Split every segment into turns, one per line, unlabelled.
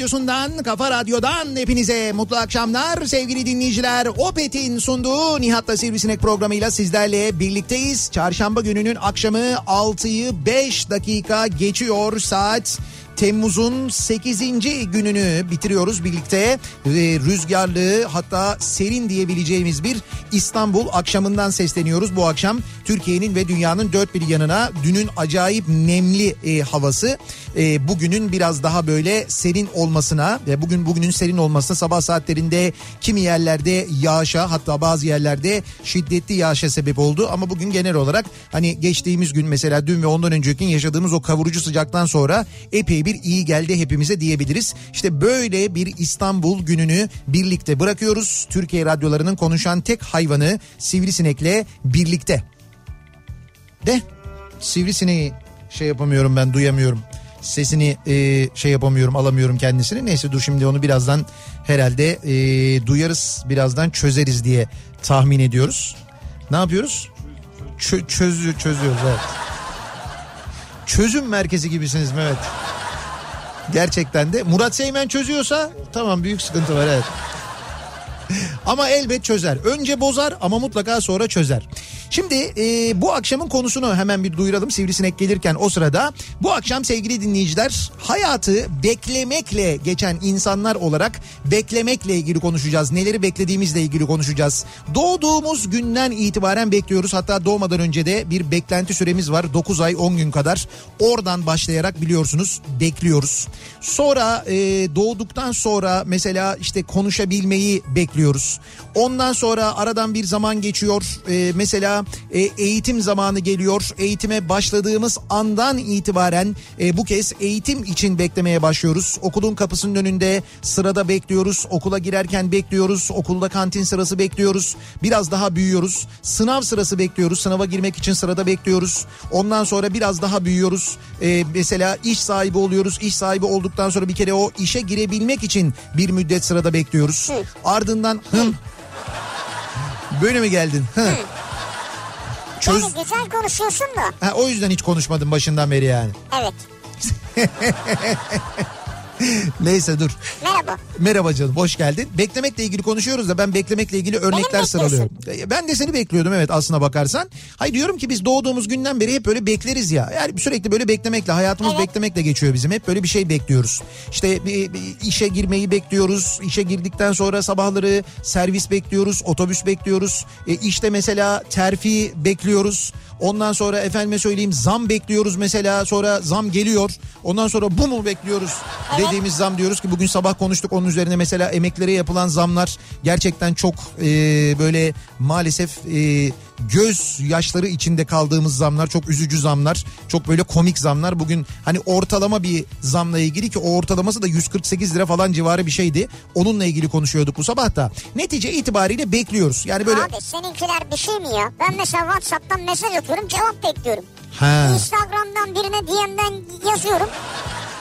Radyosundan, kafa radyodan hepinize mutlu akşamlar. Sevgili dinleyiciler, Opet'in sunduğu Nihat'la Sivrisinek programıyla sizlerle birlikteyiz. Çarşamba gününün akşamı 6'yı 5 dakika geçiyor saat. Temmuz'un 8. gününü bitiriyoruz birlikte. Rüzgarlı hatta serin diyebileceğimiz bir İstanbul akşamından sesleniyoruz. Bu akşam Türkiye'nin ve dünyanın dört bir yanına dünün acayip nemli e, havası e, bugünün biraz daha böyle serin olmasına ve bugün bugünün serin olmasına sabah saatlerinde kimi yerlerde yağışa hatta bazı yerlerde şiddetli yağışa sebep oldu ama bugün genel olarak hani geçtiğimiz gün mesela dün ve ondan önceki gün yaşadığımız o kavurucu sıcaktan sonra epey bir iyi geldi hepimize diyebiliriz. İşte böyle bir İstanbul gününü birlikte bırakıyoruz. Türkiye radyolarının konuşan tek hayvanı Sivrisinek'le birlikte. De sivrisineği şey yapamıyorum ben duyamıyorum. Sesini e, şey yapamıyorum alamıyorum kendisini. Neyse dur şimdi onu birazdan herhalde e, duyarız birazdan çözeriz diye tahmin ediyoruz. Ne yapıyoruz? Çö- çözü çözüyoruz evet. Çözüm merkezi gibisiniz Mehmet. Gerçekten de Murat Seymen çözüyorsa tamam büyük sıkıntı var evet. Ama elbet çözer. Önce bozar ama mutlaka sonra çözer. Şimdi e, bu akşamın konusunu hemen bir duyuralım sivrisinek gelirken o sırada. Bu akşam sevgili dinleyiciler hayatı beklemekle geçen insanlar olarak beklemekle ilgili konuşacağız. Neleri beklediğimizle ilgili konuşacağız. Doğduğumuz günden itibaren bekliyoruz. Hatta doğmadan önce de bir beklenti süremiz var. 9 ay 10 gün kadar. Oradan başlayarak biliyorsunuz bekliyoruz. Sonra e, doğduktan sonra mesela işte konuşabilmeyi bekliyoruz. Ondan sonra aradan bir zaman geçiyor. E, mesela e, eğitim zamanı geliyor. Eğitime başladığımız andan itibaren e, bu kez eğitim için beklemeye başlıyoruz. Okulun kapısının önünde sırada bekliyoruz. Okula girerken bekliyoruz. Okulda kantin sırası bekliyoruz. Biraz daha büyüyoruz. Sınav sırası bekliyoruz. Sınava girmek için sırada bekliyoruz. Ondan sonra biraz daha büyüyoruz. E, mesela iş sahibi oluyoruz. İş sahibi olduktan sonra bir kere o işe girebilmek için bir müddet sırada bekliyoruz. Ardından hım Böyle mi geldin? Hı. Çöz...
Yani güzel konuşuyorsun da.
Ha, o yüzden hiç konuşmadım başından beri yani.
Evet.
Neyse dur.
Merhaba.
Merhaba canım hoş geldin. Beklemekle ilgili konuşuyoruz da ben beklemekle ilgili örnekler sıralıyorum. E, Ben de seni bekliyordum evet aslına bakarsan. Hayır diyorum ki biz doğduğumuz günden beri hep böyle bekleriz ya. Yani sürekli böyle beklemekle hayatımız
Evet.
beklemekle geçiyor bizim. Hep böyle bir şey bekliyoruz. İşte bir, bir işe girmeyi bekliyoruz. İşe girdikten sonra sabahları servis bekliyoruz. Otobüs bekliyoruz. E, işte mesela terfi bekliyoruz. Ondan sonra efendime söyleyeyim zam bekliyoruz mesela. Sonra zam geliyor. Ondan sonra bu mu bekliyoruz dediğimiz zam diyoruz ki bugün sabah konuştuk onun üzerine mesela emeklere yapılan zamlar gerçekten çok e, böyle maalesef e, göz yaşları içinde kaldığımız zamlar çok üzücü zamlar çok böyle komik zamlar bugün hani ortalama bir zamla ilgili ki o ortalaması da 148 lira falan civarı bir şeydi onunla ilgili konuşuyorduk bu sabah da netice itibariyle bekliyoruz yani böyle
Abi seninkiler bir şey mi ya? Ben mesela Whatsapp'tan mesaj atıyorum cevap bekliyorum.
Ha.
Instagram'dan birine DM'den yazıyorum.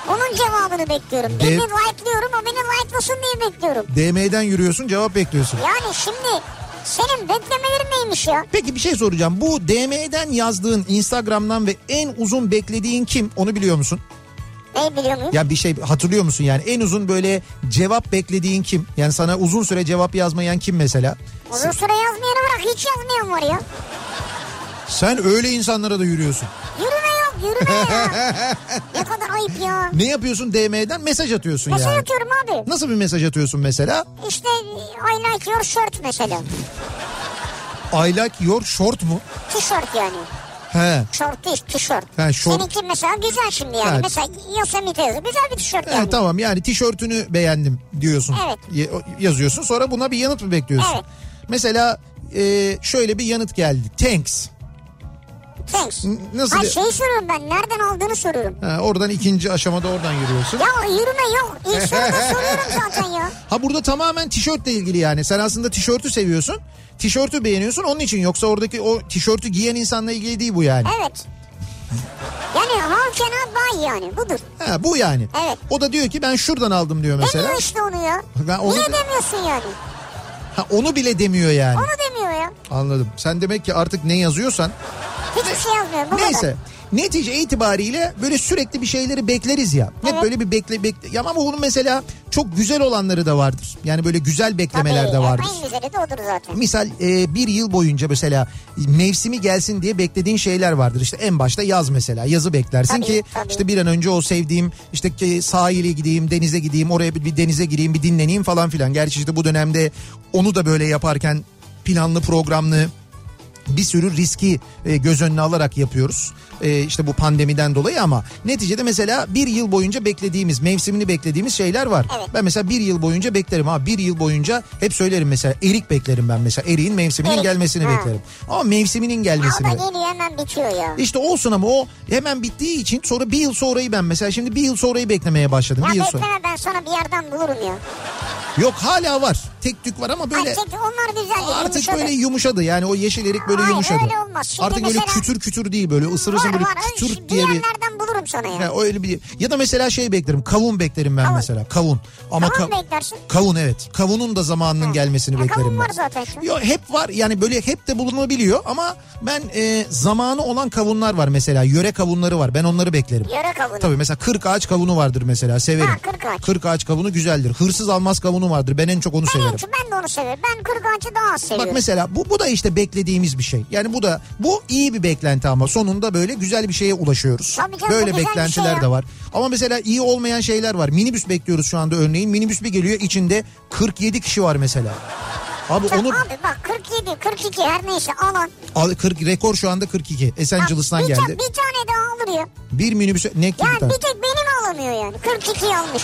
Onun cevabını bekliyorum.
De-
Birini like'lıyorum o beni like'lasın diye bekliyorum.
DM'den yürüyorsun cevap bekliyorsun.
Yani şimdi senin beklemelerin neymiş ya?
Peki bir şey soracağım. Bu DM'den yazdığın Instagram'dan ve en uzun beklediğin kim? Onu biliyor musun?
Ne biliyor muyum?
Ya bir şey hatırlıyor musun yani? En uzun böyle cevap beklediğin kim? Yani sana uzun süre cevap yazmayan kim mesela?
Uzun süre yazmayanı bırak hiç yazmayan var ya.
Sen öyle insanlara da yürüyorsun.
Yok yürüme ya. ne kadar ayıp ya.
Ne yapıyorsun DM'den? Mesaj atıyorsun
Mesaj
yani.
atıyorum abi.
Nasıl bir mesaj atıyorsun mesela?
İşte I like your shirt mesela.
I like your short mu?
Tişört yani.
He.
Şort değil tişört.
Ha, şort.
Seninki mesela güzel şimdi yani.
Evet.
Mesela Yosemite yazıyor. Güzel bir tişört yani.
Evet, tamam yani tişörtünü beğendim diyorsun.
Evet.
Yazıyorsun sonra buna bir yanıt mı bekliyorsun?
Evet.
Mesela e, şöyle bir yanıt geldi. Thanks.
Thanks.
N- nasıl
Hayır şeyi soruyorum ben. Nereden aldığını soruyorum.
Ha, oradan ikinci aşamada oradan yürüyorsun.
Ya yürüme yok. İlk soruda soruyorum zaten ya.
Ha burada tamamen tişörtle ilgili yani. Sen aslında tişörtü seviyorsun. Tişörtü beğeniyorsun onun için. Yoksa oradaki o tişörtü giyen insanla ilgili değil bu yani.
Evet. Yani how can I buy yani budur.
Ha, bu yani.
Evet.
O da diyor ki ben şuradan aldım diyor mesela.
Demiyor işte onu ya.
Ben onu-
Niye demiyorsun yani?
Ha, onu bile demiyor yani.
Onu demiyor ya.
Anladım. Sen demek ki artık ne yazıyorsan
Hiçbir şey yazmıyor. Bu
Neyse.
kadar.
Netice itibariyle böyle sürekli bir şeyleri bekleriz ya. Hep
Evet.
böyle bir bekle bekle. Ya ama bunun mesela çok güzel olanları da vardır. Yani böyle güzel beklemeler
Tabii,
de vardır.
En güzeli de odur zaten.
Misal e, bir yıl boyunca mesela mevsimi gelsin diye beklediğin şeyler vardır. İşte en başta yaz mesela. Yazı beklersin
Tabii,
ki
tabii.
işte bir an önce o sevdiğim işte sahile gideyim, denize gideyim, oraya bir, bir denize gireyim, bir dinleneyim falan filan. Gerçi işte bu dönemde onu da böyle yaparken planlı programlı bir sürü riski e, göz önüne alarak yapıyoruz. E, işte bu pandemiden dolayı ama neticede mesela bir yıl boyunca beklediğimiz, mevsimini beklediğimiz şeyler var.
Evet.
Ben mesela bir yıl boyunca beklerim ha bir yıl boyunca hep söylerim mesela erik beklerim ben mesela eriğin mevsiminin
Erik,
gelmesini
ha.
beklerim. Ama mevsiminin gelmesini.
da geliyor hemen bitiyor ya.
İşte olsun ama o hemen bittiği için sonra bir yıl sonrayı ben mesela şimdi bir yıl sonrayı beklemeye başladım.
Ya
bir yıl sonra.
bekleme ben sana bir yerden bulurum ya.
Yok hala var. Tek tük var ama böyle
Ay, tek- onlar güzel
artık
yumuşadı.
böyle yumuşadı. Yani o yeşil erik böyle
Hayır,
yumuşadı.
öyle olmaz. Şimdi
Artık böyle kütür kütür değil böyle ısırırsın
Var
böyle
var.
kütür diye bir
yerlerden bulurum sana ya.
Ya öyle bir ya da mesela şey beklerim. Kavun beklerim ben
Kavun.
mesela. Kavun. Ama
Kavun
ka-
beklersin.
Kavun evet. Kavunun da zamanının
Ha.
gelmesini
Ya
beklerim
kavun
ben.
var zaten şu.
Yo hep var. Yani böyle hep de bulunabiliyor ama ben e, zamanı olan kavunlar var mesela. Yöre kavunları var. Ben onları beklerim.
Yöre kavunu.
Tabii mesela 40 ağaç kavunu vardır mesela. Severim.
Ha, 40 ağaç.
40 ağaç kavunu güzeldir. Hırsız almaz kavunu vardır. Ben en çok onu
Ben,
severim.
en çok- ben de onu severim. Ben kırk ağacı daha az
Bak
seviyorum.
mesela bu bu da işte beklediğimiz bir şey. Yani bu da bu iyi bir beklenti ama sonunda böyle güzel bir şeye ulaşıyoruz.
Tabii canım,
böyle beklentiler
şey ya.
de var. Ama mesela iyi olmayan şeyler var. Minibüs bekliyoruz şu anda örneğin. Minibüs bir geliyor içinde 47 kişi var mesela. Abi
Ya
onu
Abi bak 47, 42 her neyse alan.
al 40 rekor şu anda 42. Los Angeles'tan
bir,
geldi.
bir tane daha alır ya.
Bir minibüse ne ki bir
bir tek benim alamıyor yani. 42 almış.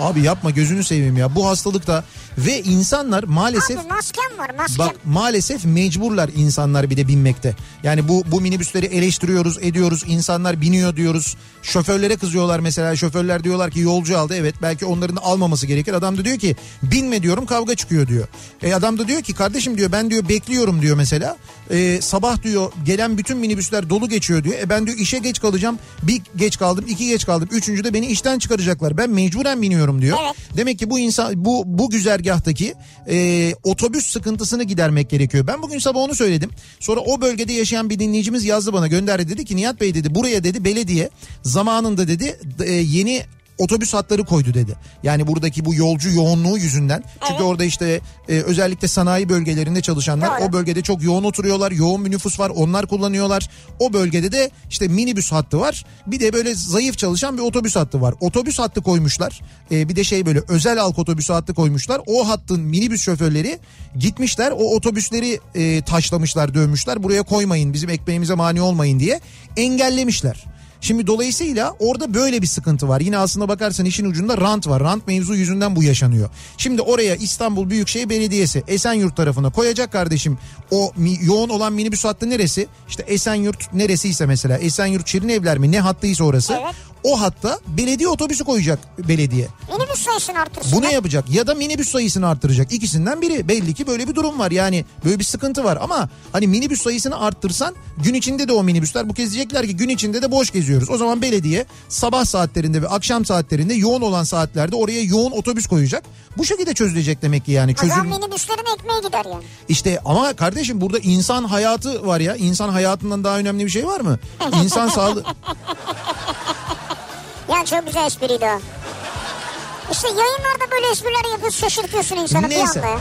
Abi yapma gözünü seveyim ya. Bu hastalıkta ve insanlar maalesef
Abi maskem var maskem.
Bak maalesef mecburlar insanlar bir de binmekte. Yani bu bu minibüsleri eleştiriyoruz, ediyoruz. İnsanlar biniyor diyoruz. Şoförlere kızıyorlar mesela. Şoförler diyorlar ki yolcu aldı. Evet belki onların da almaması gerekir. Adam da diyor ki binme diyorum kavga çıkıyor diyor. E adam da diyor ki kardeşim diyor ben diyor bekliyorum diyor mesela. E, sabah diyor gelen bütün minibüsler dolu geçiyor diyor. E ben diyor işe geç kalacağım. Bir geç kaldım, iki geç kaldım. Üçüncü de beni işten çıkaracaklar. Ben mecburen biniyorum diyor.
Evet.
Demek ki bu insan bu bu güzergahtaki e, otobüs sıkıntısını gidermek gerekiyor. Ben bugün sabah onu söyledim. Sonra o bölgede yaşayan bir dinleyicimiz yazdı bana gönderdi dedi ki Nihat Bey dedi buraya dedi belediye zamanında dedi e, yeni otobüs hatları koydu dedi. Yani buradaki bu yolcu yoğunluğu yüzünden. Çünkü
Evet.
orada işte e, özellikle sanayi bölgelerinde çalışanlar
Doğru.
o bölgede çok yoğun oturuyorlar. Yoğun bir nüfus var. Onlar kullanıyorlar. O bölgede de işte minibüs hattı var. Bir de böyle zayıf çalışan bir otobüs hattı var. Otobüs hattı koymuşlar. E, bir de şey böyle özel halk otobüsü hattı koymuşlar. O hattın minibüs şoförleri gitmişler. O otobüsleri e, taşlamışlar, dövmüşler. Buraya koymayın, bizim ekmeğimize mani olmayın diye engellemişler. Şimdi dolayısıyla orada böyle bir sıkıntı var. Yine aslında bakarsan işin ucunda rant var. Rant mevzu yüzünden bu yaşanıyor. Şimdi oraya İstanbul Büyükşehir Belediyesi Esenyurt tarafına koyacak kardeşim. O yoğun olan minibüs hattı neresi? İşte Esenyurt neresiyse mesela Esenyurt Şirinevler mi ne hattıysa orası.
Evet.
O hatta belediye otobüsü koyacak belediye.
Minibüs sayısını artırsın.
Bunu yapacak ya da minibüs sayısını arttıracak. İkisinden biri. Belli ki böyle bir durum var. Yani böyle bir sıkıntı var ama hani minibüs sayısını arttırsan gün içinde de o minibüsler bu kez diyecekler ki gün içinde de boş geziyoruz. O zaman belediye sabah saatlerinde ve akşam saatlerinde yoğun olan saatlerde oraya yoğun otobüs koyacak. Bu şekilde çözülecek demek ki yani.
O zaman
Çözüm
minibüslerin ekmeği gider yani.
işte ama kardeşim burada insan hayatı var ya. İnsan hayatından daha önemli bir şey var mı? İnsan sağlığı
Ya çok güzel espriydi o. İşte yayınlarda böyle espriler yapıyorsun şaşırtıyorsun insanı bir
Neyse.
anda ya.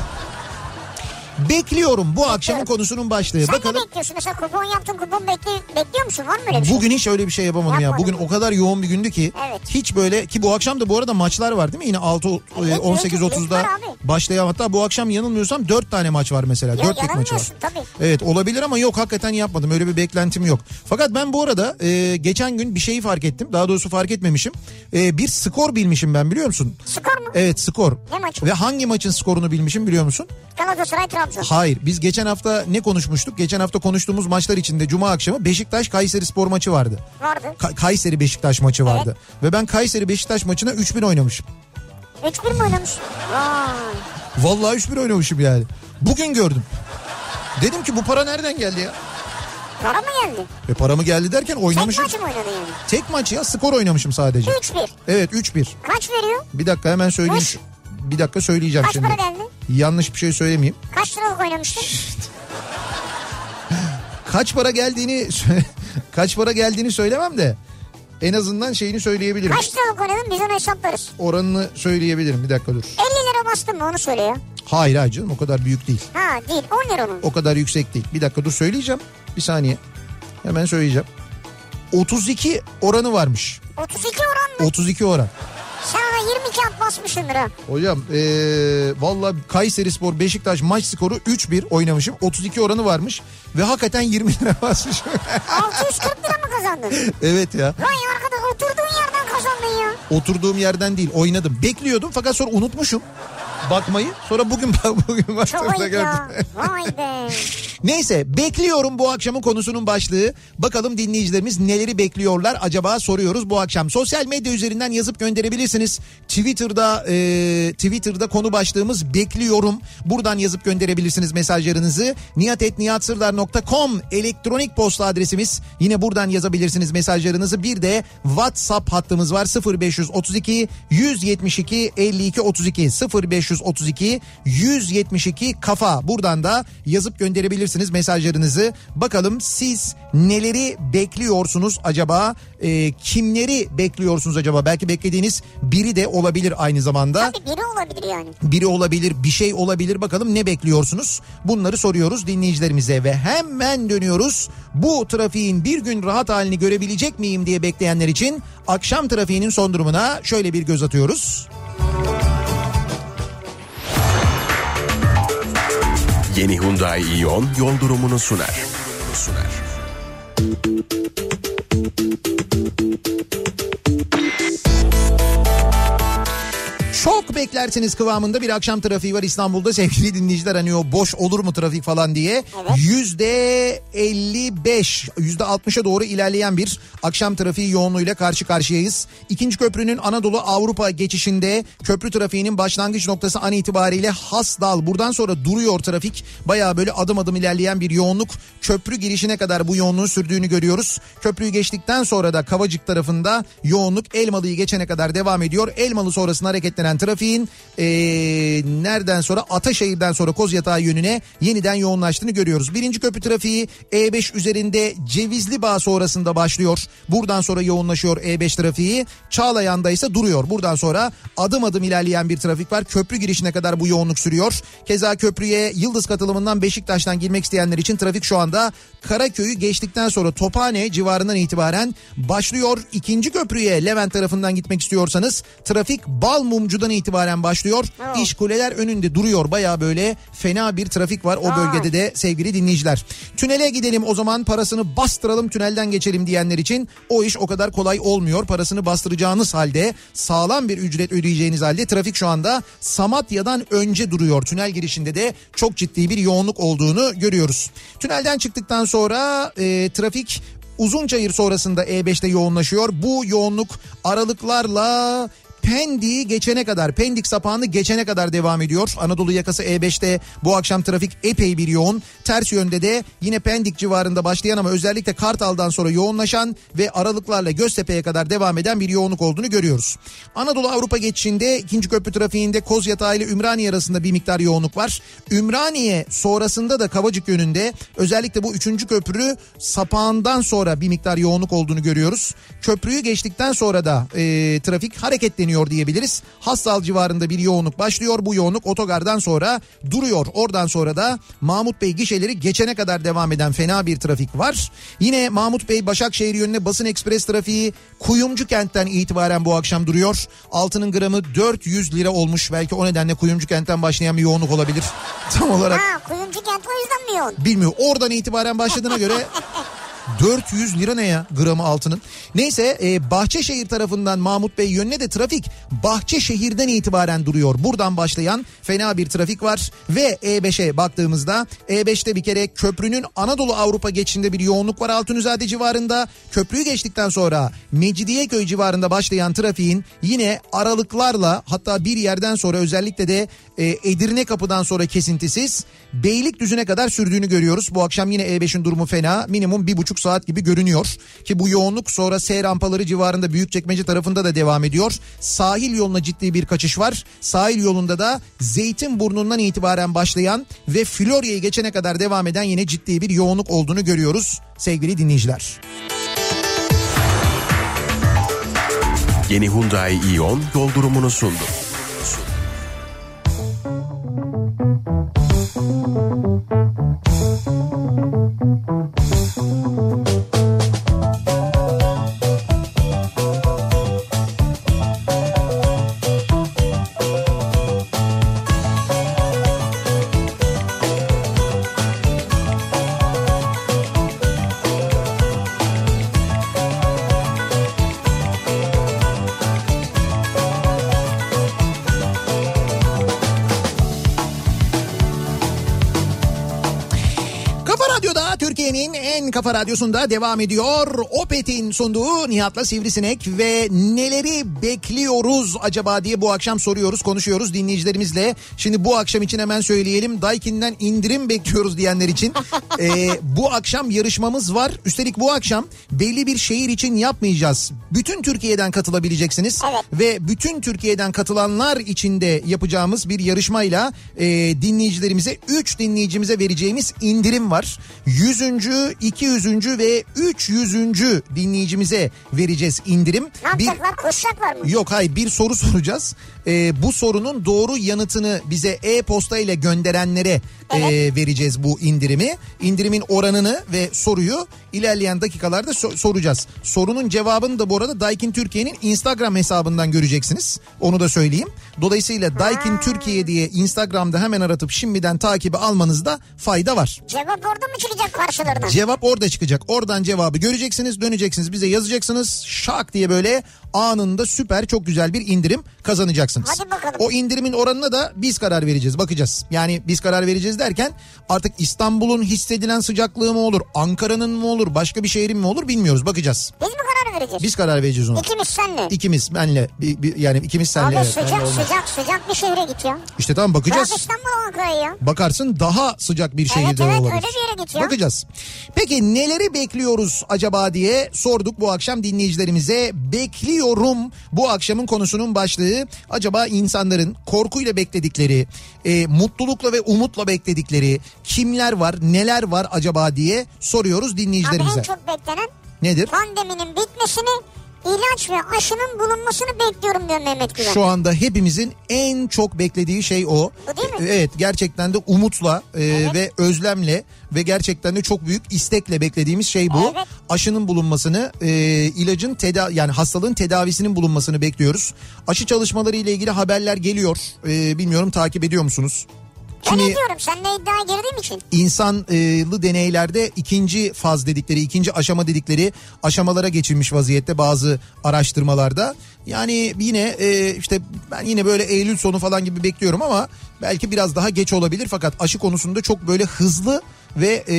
Bekliyorum bu akşamın konusunun başlığı.
Sen
Bakalım
ne bekliyorsun? Mesela kupon yaptın kupon bekli, bekliyor musun? Var mı öyle bir şey?
Bugün hiç öyle bir şey yapamadım ya.
Yapmadın
Bugün o kadar yoğun bir gündü ki
Evet.
hiç böyle ki bu akşam da bu arada maçlar var değil mi? Yine 6 e,
Evet,
18.30'da
var abi.
Başlayan hatta bu akşam yanılmıyorsam 4 tane maç var mesela.
Ya
4 lig maçı var.
tabii.
Evet olabilir ama yok hakikaten yapmadım. Öyle bir beklentim yok. Fakat ben bu arada e, geçen gün bir şeyi fark ettim. Daha doğrusu fark etmemişim. E, bir skor bilmişim ben biliyor musun?
Skor mu?
Evet skor.
Ne maçı?
Ve hangi maçın skorunu bilmişim biliyor musun?
Galatasaray Trabzon.
Hayır biz geçen hafta ne konuşmuştuk? Geçen hafta konuştuğumuz maçlar içinde Cuma akşamı Beşiktaş Kayseri Spor maçı vardı.
Vardı.
Ka- Kayseri Beşiktaş maçı vardı. Ve ben Kayseri Beşiktaş maçına 3-1 oynamışım.
3-1 mi oynamış? Vay.
Vallahi 3-1 oynamışım yani. Bugün gördüm. Dedim ki bu para nereden geldi ya?
Para mı geldi?
E paramı geldi derken
Tek
oynamışım.
maç mı oynadın yani?
Tek maç ya skor oynamışım sadece.
3-1.
Evet 3-1.
Kaç veriyor?
Bir dakika hemen söyleyeyim.
Kaç?
Bir dakika söyleyeceğim
Kaç
şimdi.
para geldi?
Yanlış bir şey söylemeyeyim.
Kaç liralık oynamıştın?
Kaç para geldiğini kaç para geldiğini söylemem de en azından şeyini söyleyebilirim.
Kaç liralık oynadın biz onu hesaplarız.
Oranını söyleyebilirim. Bir dakika dur.
50 lira bastın mı onu söyle ya.
Hayır hayır canım o kadar büyük değil.
Ha değil 10 lira onun.
O kadar yüksek değil. Bir dakika dur söyleyeceğim. Bir saniye. Hemen söyleyeceğim. 32 oranı varmış.
32 oran mı?
32 oran.
Sen ona 22 at basmışsındır ha.
Hocam ee, valla Kayseri Spor Beşiktaş maç skoru 3-1 oynamışım. 32 oranı varmış. Ve hakikaten 20 lira basmışım.
640 lira mı kazandın?
evet ya.
Vay arkadaş oturduğun yerden kazandın ya.
Oturduğum yerden değil oynadım. Bekliyordum fakat sonra unutmuşum bakmayı. Sonra bugün bugün baktığımda gördüm.
Vay be.
Neyse bekliyorum bu akşamın konusunun başlığı. Bakalım dinleyicilerimiz neleri bekliyorlar acaba soruyoruz bu akşam. Sosyal medya üzerinden yazıp gönderebilirsiniz. Twitter'da e, Twitter'da konu başlığımız bekliyorum. Buradan yazıp gönderebilirsiniz mesajlarınızı. niyatetniyatsırdar.com elektronik posta adresimiz. Yine buradan yazabilirsiniz mesajlarınızı. Bir de WhatsApp hattımız var 0532 172 52 32 0532 172 kafa. Buradan da yazıp gönderebilirsiniz mesajlarınızı. Bakalım siz neleri bekliyorsunuz acaba? Ee, kimleri bekliyorsunuz acaba? Belki beklediğiniz biri de olabilir aynı zamanda
Tabii biri olabilir yani.
biri olabilir, bir şey olabilir. Bakalım ne bekliyorsunuz? Bunları soruyoruz dinleyicilerimize ve hemen dönüyoruz. Bu trafiğin bir gün rahat halini görebilecek miyim diye bekleyenler için akşam trafiğinin son durumuna şöyle bir göz atıyoruz.
Yeni Hyundai Ion yol durumunu sunar. Sunar.
Beklersiniz kıvamında bir akşam trafiği var İstanbul'da sevgili dinleyiciler hani o boş olur mu trafik falan diye. Yüzde 55 yüzde 60'a doğru ilerleyen bir akşam trafiği yoğunluğuyla karşı karşıyayız. İkinci köprünün Anadolu Avrupa geçişinde köprü trafiğinin başlangıç noktası an itibariyle Hasdal. Buradan sonra duruyor trafik. Baya böyle adım adım ilerleyen bir yoğunluk. Köprü girişine kadar bu yoğunluğun sürdüğünü görüyoruz. Köprüyü geçtikten sonra da Kavacık tarafında yoğunluk Elmalı'yı geçene kadar devam ediyor. Elmalı sonrasında hareketlenen trafiğin ee, nereden sonra Ataşehir'den sonra Kozyatağı yönüne yeniden yoğunlaştığını görüyoruz. Birinci köprü trafiği E5 üzerinde Cevizli Bağ sonrasında başlıyor. Buradan sonra yoğunlaşıyor E5 trafiği. Çağlayan'da ise duruyor. Buradan sonra adım adım ilerleyen bir trafik var. Köprü girişine kadar bu yoğunluk sürüyor. Keza köprüye Yıldız katılımından Beşiktaş'tan girmek isteyenler için trafik şu anda Karaköy'ü geçtikten sonra Tophane civarından itibaren başlıyor. İkinci köprüye Levent tarafından gitmek istiyorsanız trafik Balmumcu'dan itibaren itibaren başlıyor.
Ha.
İş kuleler önünde duruyor. Baya böyle fena bir trafik var o bölgede de sevgili dinleyiciler. Tünele gidelim o zaman parasını bastıralım tünelden geçelim diyenler için o iş o kadar kolay olmuyor. Parasını bastıracağınız halde sağlam bir ücret ödeyeceğiniz halde trafik şu anda Samatya'dan önce duruyor. Tünel girişinde de çok ciddi bir yoğunluk olduğunu görüyoruz. Tünelden çıktıktan sonra e, trafik Uzunçayır sonrasında E5'te yoğunlaşıyor. Bu yoğunluk aralıklarla Pendik'i geçene kadar, Pendik sapağını geçene kadar devam ediyor. Anadolu yakası E5'te bu akşam trafik epey bir yoğun. Ters yönde de yine Pendik civarında başlayan ama özellikle Kartal'dan sonra yoğunlaşan ve aralıklarla Göztepe'ye kadar devam eden bir yoğunluk olduğunu görüyoruz. Anadolu Avrupa geçişinde ikinci köprü trafiğinde Kozyatağı ile Ümraniye arasında bir miktar yoğunluk var. Ümraniye sonrasında da Kavacık yönünde özellikle bu üçüncü köprü sapağından sonra bir miktar yoğunluk olduğunu görüyoruz. Köprüyü geçtikten sonra da e, trafik hareketleniyor diyebiliriz. Hassal civarında bir yoğunluk başlıyor. Bu yoğunluk otogardan sonra duruyor. Oradan sonra da Mahmut Bey gişeleri geçene kadar devam eden fena bir trafik var. Yine Mahmut Bey Başakşehir yönüne basın ekspres trafiği Kuyumcu kentten itibaren bu akşam duruyor. Altının gramı 400 lira olmuş. Belki o nedenle Kuyumcu kentten başlayan bir yoğunluk olabilir. Tam olarak
Ha kuyumcu kent o yüzden mi yoğun?
bilmiyorum. Oradan itibaren başladığına göre 400 lira ne ya gramı altının. Neyse e, Bahçeşehir tarafından Mahmut Bey yönüne de trafik Bahçeşehir'den itibaren duruyor. Buradan başlayan fena bir trafik var ve E5'e baktığımızda E5'te bir kere köprünün Anadolu Avrupa geçişinde bir yoğunluk var Altunizade civarında. Köprüyü geçtikten sonra Mecidiyeköy civarında başlayan trafiğin yine aralıklarla hatta bir yerden sonra özellikle de e, Edirne kapıdan sonra kesintisiz Beylikdüzü'ne kadar sürdüğünü görüyoruz. Bu akşam yine E5'in durumu fena. Minimum bir buçuk saat gibi görünüyor. Ki bu yoğunluk sonra S rampaları civarında Büyükçekmece tarafında da devam ediyor. Sahil yoluna ciddi bir kaçış var. Sahil yolunda da Zeytinburnu'ndan itibaren başlayan ve Florya'yı geçene kadar devam eden yine ciddi bir yoğunluk olduğunu görüyoruz sevgili dinleyiciler.
Yeni Hyundai Ion yol durumunu sundu.
Kafa kafa radyosunda devam ediyor. Opet'in sunduğu Nihat'la Sivrisinek ve neleri bekliyoruz acaba diye bu akşam soruyoruz, konuşuyoruz dinleyicilerimizle. Şimdi bu akşam için hemen söyleyelim. Daikin'den indirim bekliyoruz diyenler için e, bu akşam yarışmamız var. Üstelik bu akşam belli bir şehir için yapmayacağız. Bütün Türkiye'den katılabileceksiniz.
Evet.
Ve bütün Türkiye'den katılanlar için de yapacağımız bir yarışmayla e, dinleyicilerimize 3 dinleyicimize vereceğimiz indirim var. 100. 200. ve 300. dinleyicimize vereceğiz indirim.
Ne
Bir-
yapacaklar? Koşacaklar mı?
Yok hayır bir soru soracağız. Ee, bu sorunun doğru yanıtını bize e-posta ile gönderenlere e, vereceğiz bu indirimi. İndirimin oranını ve soruyu ilerleyen dakikalarda so- soracağız. Sorunun cevabını da bu arada Daikin Türkiye'nin Instagram hesabından göreceksiniz. Onu da söyleyeyim. Dolayısıyla Daikin Türkiye diye Instagram'da hemen aratıp şimdiden takibi almanızda fayda var.
Cevap orada mı çıkacak karşılarına?
Cevap orada çıkacak. Oradan cevabı göreceksiniz, döneceksiniz, bize yazacaksınız. Şak diye böyle anında süper çok güzel bir indirim kazanacaksınız.
Hadi bakalım.
O indirimin oranına da biz karar vereceğiz, bakacağız. Yani biz karar vereceğiz derken artık İstanbul'un hissedilen sıcaklığı mı olur, Ankara'nın mı olur, başka bir şehrin mi olur bilmiyoruz, bakacağız.
Biz mi karar vereceğiz?
Biz karar vereceğiz ona.
İkimiz senle.
İkimiz benle bir- bir- yani ikimiz senle.
Abi
evet,
sıcak
olmaz.
sıcak sıcak bir şehre git ya.
İşte tamam
Bırak
bakacağız.
İstanbul Ankara'yı ya.
Bakarsın daha sıcak bir şehirde
evet,
olabilir.
öyle bir yere git ya.
Bakacağız. Peki neleri bekliyoruz acaba diye sorduk bu akşam dinleyicilerimize. Bekliyorum bu akşamın konusunun başlığı. Acaba insanların korkuyla bekledikleri, e, mutlulukla ve umutla bekledikleri kimler var, neler var acaba diye soruyoruz
Abi
dinleyicilerimize.
en çok beklenen
Nedir?
pandeminin bitmesini ilaç ve aşının bulunmasını bekliyorum diyor Mehmet Güven.
Şu anda hepimizin en çok beklediği şey o.
Bu değil mi?
evet gerçekten de umutla e, ve özlemle ve gerçekten de çok büyük istekle beklediğimiz şey bu.
Evet.
Aşının bulunmasını, e, ilacın teda yani hastalığın tedavisinin bulunmasını bekliyoruz. Aşı çalışmaları ile ilgili haberler geliyor. E, bilmiyorum takip ediyor musunuz?
Ben ediyorum sen de iddiaya girdiğim için.
insanlı deneylerde ikinci faz dedikleri, ikinci aşama dedikleri aşamalara geçilmiş vaziyette bazı araştırmalarda. Yani yine e, işte ben yine böyle Eylül sonu falan gibi bekliyorum ama belki biraz daha geç olabilir fakat aşı konusunda çok böyle hızlı ve e,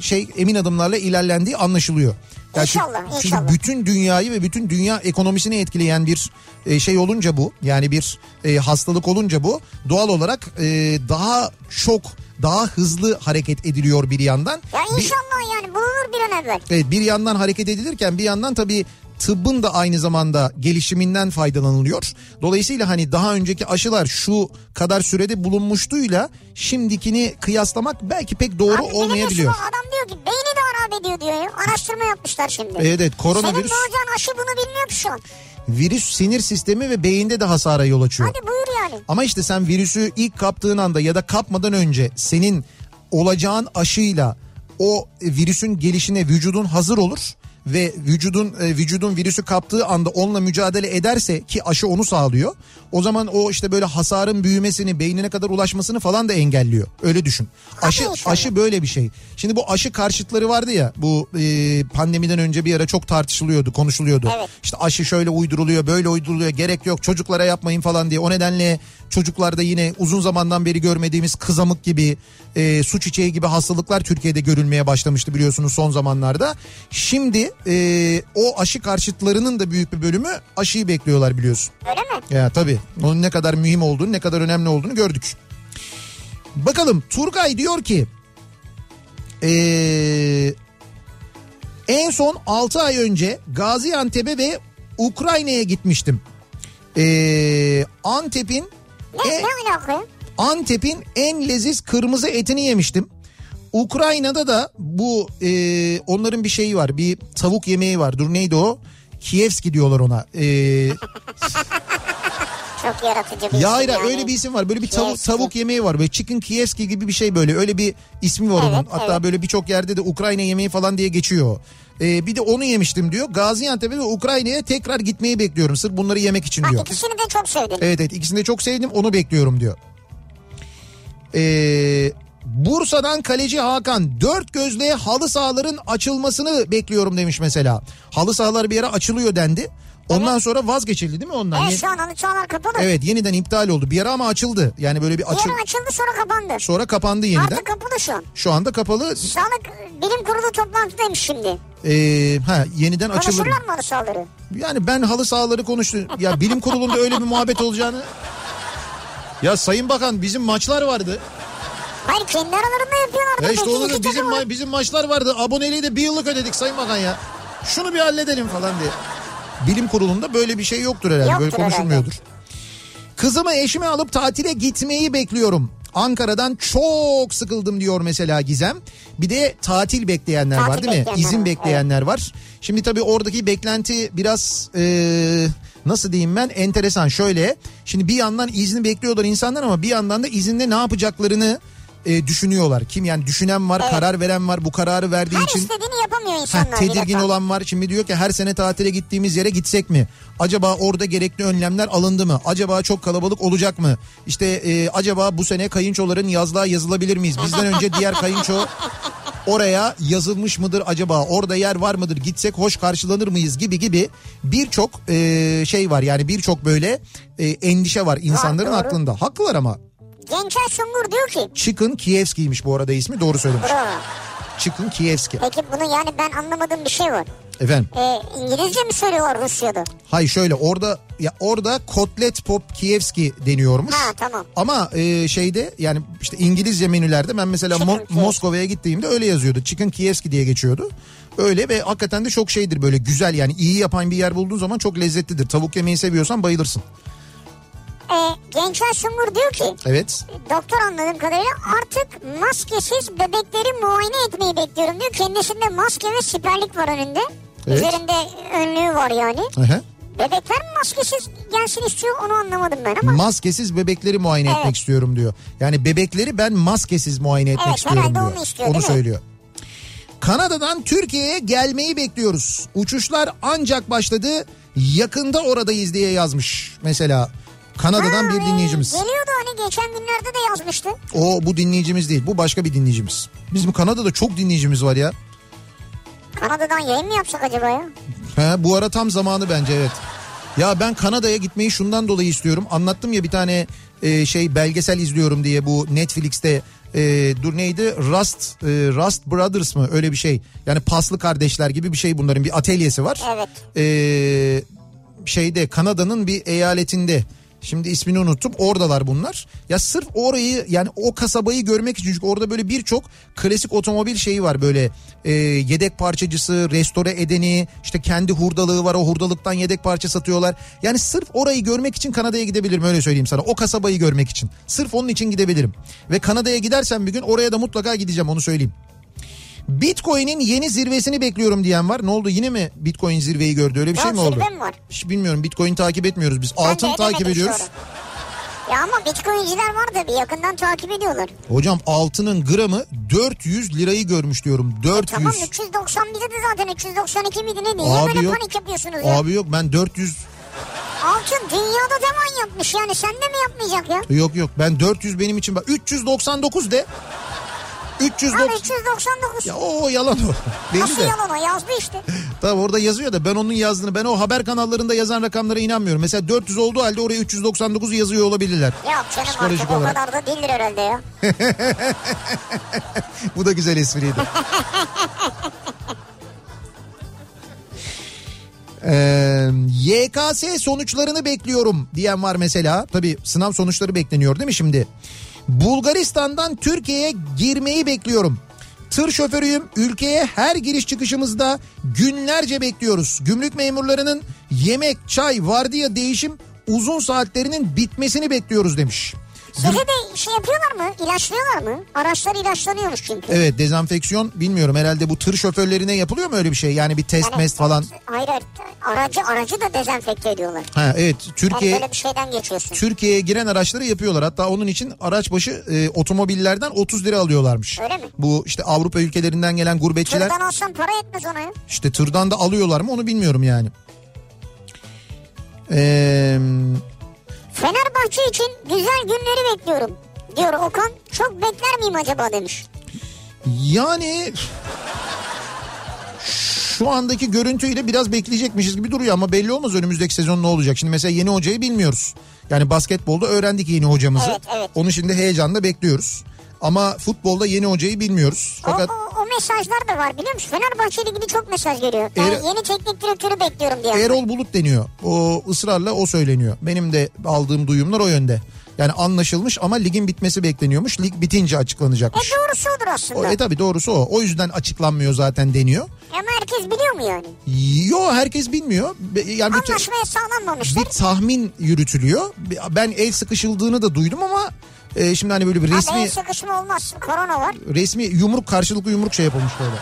şey emin adımlarla ilerlendiği anlaşılıyor.
İnşallah,
çünkü
inşallah.
bütün dünyayı ve bütün dünya ekonomisini etkileyen bir e, şey olunca bu yani bir e, hastalık olunca bu doğal olarak e, daha çok daha hızlı hareket ediliyor bir yandan.
Ya
Bir-
inşallah yani bulunur bir an evvel.
Evet bir yandan hareket edilirken bir yandan tabii tıbbın da aynı zamanda gelişiminden faydalanılıyor. Dolayısıyla hani daha önceki aşılar şu kadar sürede bulunmuştuğuyla şimdikini kıyaslamak belki pek doğru
Abi
olmayabiliyor.
Adam diyor ki beyni de harap ediyor diyor. Araştırma yapmışlar şimdi.
Evet evet
Senin
koronavirüs
bulacağın aşı bunu bilmiyor ki şu an.
virüs sinir sistemi ve beyinde de hasara yol açıyor.
Hadi buyur yani.
Ama işte sen virüsü ilk kaptığın anda ya da kapmadan önce senin olacağın aşıyla o virüsün gelişine vücudun hazır olur ve vücudun e, vücudun virüsü kaptığı anda onunla mücadele ederse ki aşı onu sağlıyor. O zaman o işte böyle hasarın büyümesini, beynine kadar ulaşmasını falan da engelliyor. Öyle düşün. Aşı aşı böyle bir şey. Şimdi bu aşı karşıtları vardı ya bu e, pandemiden önce bir ara çok tartışılıyordu, konuşuluyordu.
Evet.
İşte aşı şöyle uyduruluyor, böyle uyduruluyor, gerek yok çocuklara yapmayın falan diye. O nedenle çocuklarda yine uzun zamandan beri görmediğimiz kızamık gibi, e, su çiçeği gibi hastalıklar Türkiye'de görülmeye başlamıştı biliyorsunuz son zamanlarda. Şimdi e, o aşı karşıtlarının da büyük bir bölümü aşıyı bekliyorlar biliyorsun.
Öyle mi?
Ya tabii onun ne kadar mühim olduğunu, ne kadar önemli olduğunu gördük. Bakalım Turgay diyor ki ee, en son 6 ay önce Gaziantep'e ve Ukrayna'ya gitmiştim. Ee, Antep'in
Ne,
e-
ne?
Antep'in en leziz kırmızı etini yemiştim. Ukrayna'da da bu e, onların bir şeyi var. Bir tavuk yemeği var. Dur neydi o? Kievski diyorlar ona. Ee,
Çok yaratıcı bir
ya
isim
hayır
yani.
öyle bir isim var. Böyle bir tavuk, tavuk yemeği var. Böyle chicken Kievski gibi bir şey böyle. Öyle bir ismi var
Evet,
onun. Hatta
evet.
böyle birçok yerde de Ukrayna yemeği falan diye geçiyor. Ee, bir de onu yemiştim diyor. Gaziantep'e ve Ukrayna'ya tekrar gitmeyi bekliyorum. Sırf bunları yemek için
Ha,
diyor.
ikisini de çok sevdin.
Evet evet ikisini de çok sevdim onu bekliyorum diyor. Ee, Bursa'dan kaleci Hakan dört gözle halı sahaların açılmasını bekliyorum demiş mesela. Halı sahalar bir ara açılıyor dendi. Ondan sonra vazgeçildi değil mi ondan?
Evet şu an halı sahalar kapalı.
Evet yeniden iptal oldu. Bir ara ama açıldı. Yani böyle bir
Bir
açıl
ara açıldı sonra kapandı.
sonra kapandı yeniden.
Artık kapalı şu an.
Şu anda kapalı.
Sağlık Bilim Kurulu toplantıdaymış şimdi.
Ee, ha yeniden açılır.
Konuşurlar mı halı sahaları?
Yani ben halı sahaları konuştum. Ya bilim kurulunda öyle bir muhabbet olacağını. Ya Sayın Bakan bizim maçlar vardı.
Hayır kendi aralarında yapıyorlar.
Ya işte
iki
bizim
var.
ma- bizim maçlar vardı. Aboneliği de bir yıllık ödedik Sayın Bakan ya. Şunu bir halledelim falan diye. Bilim kurulunda böyle bir şey yoktur herhalde.
Yoktur
böyle konuşulmuyordur. Kızımı eşime alıp tatile gitmeyi bekliyorum. Ankara'dan çok sıkıldım diyor mesela Gizem. Bir de tatil bekleyenler var
Tatil
değil mi?
bekleyenler
İzin
var,
bekleyenler var. Şimdi tabii oradaki beklenti biraz eee, nasıl diyeyim ben enteresan. Şöyle şimdi bir yandan izni bekliyorlar insanlar ama bir yandan da izinde ne yapacaklarını e, düşünüyorlar. Kim yani düşünen var,
Evet.
karar veren var. Bu kararı verdiği
Her
için
istediğini yapamıyor
Heh,
insanlar. bir
tedirgin olan var. Şimdi diyor ki her sene tatile gittiğimiz yere gitsek mi? Acaba orada gerekli önlemler alındı mı? Acaba çok kalabalık olacak mı? İşte e, acaba bu sene kayınçoların yazlığa yazılabilir miyiz? Bizden önce diğer kayınço oraya yazılmış mıdır acaba? Orada yer var mıdır? Gitsek hoş karşılanır mıyız gibi gibi birçok e, şey var. Yani birçok böyle e, endişe var insanların
doğru.
aklında. Haklılar ama.
Gençer Sungur diyor ki.
Chicken Kievski'ymiş bu arada ismi. Doğru söylemiş.
Bravo.
Chicken Kievski.
Peki bunu yani ben anlamadığım bir şey var.
Efendim.
Ee, İngilizce mi söylüyorlar Rusya'da?
Hayır şöyle orada ya orada kotlet pop Kievski deniyormuş.
Ha tamam.
Ama e, şeyde yani işte İngilizce menülerde ben mesela Mo-. Moskova'ya gittiğimde öyle yazıyordu. Chicken Kievski diye geçiyordu. Öyle ve hakikaten de çok şeydir böyle güzel yani iyi yapan bir yer bulduğun zaman çok lezzetlidir. Tavuk yemeği seviyorsan bayılırsın.
Ee, Gençer Sungur diyor ki
Evet.
doktor anladığım kadarıyla artık maskesiz bebekleri muayene etmeyi bekliyorum diyor. Kendisinde maske ve siperlik var önünde.
Evet.
Üzerinde önlüğü var yani.
Aha.
Bebekler mi maskesiz gelsin istiyor onu anlamadım ben ama.
Maskesiz bebekleri muayene
Evet.
etmek istiyorum diyor. Yani bebekleri ben maskesiz muayene etmek
Evet,
istiyorum diyor.
onu istiyor,
onu
mi?
söylüyor. Kanada'dan Türkiye'ye gelmeyi bekliyoruz. Uçuşlar ancak başladı. Yakında oradayız diye yazmış mesela. Kanada'dan
Ha,
bir
e,
dinleyicimiz.
Geliyordu hani geçen günlerde de yazmıştı.
O bu dinleyicimiz değil. Bu başka bir dinleyicimiz. Bizim Kanada'da çok dinleyicimiz var ya.
Kanada'dan yayın mı yapsak acaba ya?
He, bu ara tam zamanı bence evet. Ya ben Kanada'ya gitmeyi şundan dolayı istiyorum. Anlattım ya bir tane e, şey belgesel izliyorum diye bu Netflix'te e, dur neydi? Rust e, Rust Brothers mı? Öyle bir şey. Yani paslı kardeşler gibi bir şey bunların bir atölyesi var.
Evet.
E, şeyde Kanada'nın bir eyaletinde. Şimdi ismini unuttum. Oradalar bunlar. Ya sırf orayı yani o kasabayı görmek için çünkü orada böyle birçok klasik otomobil şeyi var böyle e, yedek parçacısı, restore edeni, işte kendi hurdalığı var o hurdalıktan yedek parça satıyorlar. Yani sırf orayı görmek için Kanada'ya gidebilirim öyle söyleyeyim sana. O kasabayı görmek için. Sırf onun için gidebilirim. Ve Kanada'ya gidersem bir gün oraya da mutlaka gideceğim onu söyleyeyim. Bitcoin'in yeni zirvesini bekliyorum diyen var. Ne oldu yine mi Bitcoin zirveyi gördü öyle bir şey
Ya
mi oldu?
mi var?
Hiç bilmiyorum Bitcoin takip etmiyoruz biz.
Ben
Altın takip ediyoruz.
Ya ama bitcoinciler var tabii yakından takip ediyorlar.
Hocam altının gramı 400 lirayı görmüş diyorum. 400.
E Tamam 391 de zaten 392 miydi ne diye
Abi
böyle
yok.
panik yapıyorsunuz ya.
Abi yok ben 400
Altın dünyada devan yapmış yani sen de mi yapmayacak ya?
yok yok ben 400 benim için bak 399 de.
Al
390
399.
ya o yalan o. Belli
Nasıl
de.
yalan o yazdı işte.
Tabii orada yazıyor da ben onun yazdığını ben o haber kanallarında yazan rakamlara inanmıyorum. Mesela 400 olduğu halde oraya 399 yazıyor olabilirler.
Yok canım artık o
olarak.
kadar da değildir herhalde ya.
Bu da güzel espriydi. Ee, YKS sonuçlarını bekliyorum diyen var mesela. Tabii sınav sonuçları bekleniyor değil mi şimdi? Bulgaristan'dan Türkiye'ye girmeyi bekliyorum. Tır şoförüyüm. Ülkeye her giriş çıkışımızda günlerce bekliyoruz. Gümrük memurlarının yemek, çay, vardiya değişim uzun saatlerinin bitmesini bekliyoruz demiş.
Size de şey yapıyorlar mı? İlaçlıyorlar mı? Araçlar ilaçlanıyormuş çünkü.
Evet dezenfeksiyon bilmiyorum herhalde bu tır şoförlerine yapılıyor mu öyle bir şey? Yani bir test
Yani-
mest falan.
Hayır. Aracı, aracı da dezenfekte ediyorlar.
Ha evet
Yani
Türkiye
böyle bir şeyden geçiyorsun.
Türkiye'ye giren araçları yapıyorlar. Hatta onun için araç başı e, otomobillerden 30 lira alıyorlarmış.
Öyle mi?
Bu işte Avrupa ülkelerinden gelen gurbetçiler
Tırdan alsan para etmez ona ya.
işte tırdan da alıyorlar mı onu bilmiyorum yani. Eee
Fenerbahçe için güzel günleri bekliyorum. Diyor Okan. Çok bekler miyim acaba demiş.
Yani şu andaki görüntüyle biraz bekleyecekmişiz gibi duruyor ama belli olmaz önümüzdeki sezon ne olacak. Şimdi mesela yeni hocayı bilmiyoruz. Yani basketbolda öğrendik yeni hocamızı.
Evet, evet.
Onu şimdi heyecanla bekliyoruz. Ama futbolda yeni hocayı bilmiyoruz.
O,
Fakat
o, o mesajlar da var biliyor musun? Fenerbahçe ile ilgili çok mesaj geliyor. Yani
Er-
yeni teknik direktörü bekliyorum diye.
Erol Bulut deniyor. O ısrarla o söyleniyor. Benim de aldığım duyumlar o yönde. Yani anlaşılmış ama ligin bitmesi bekleniyormuş. Lig bitince
E
açıklanacakmış.
doğrusu odur
O,
aslında.
e tabi doğrusu o. O yüzden açıklanmıyor zaten deniyor.
Ama herkes biliyor mu yani?
Yo herkes bilmiyor. Yani bir,
Anlaşmaya sağlanmamışlar.
bir tahmin yürütülüyor. Ben el sıkışıldığını da duydum ama e, şimdi hani böyle bir
Abi
resmi
el sıkışma olmaz. Korona var.
resmi yumruk karşılıklı yumruk şey yapılmış böyle.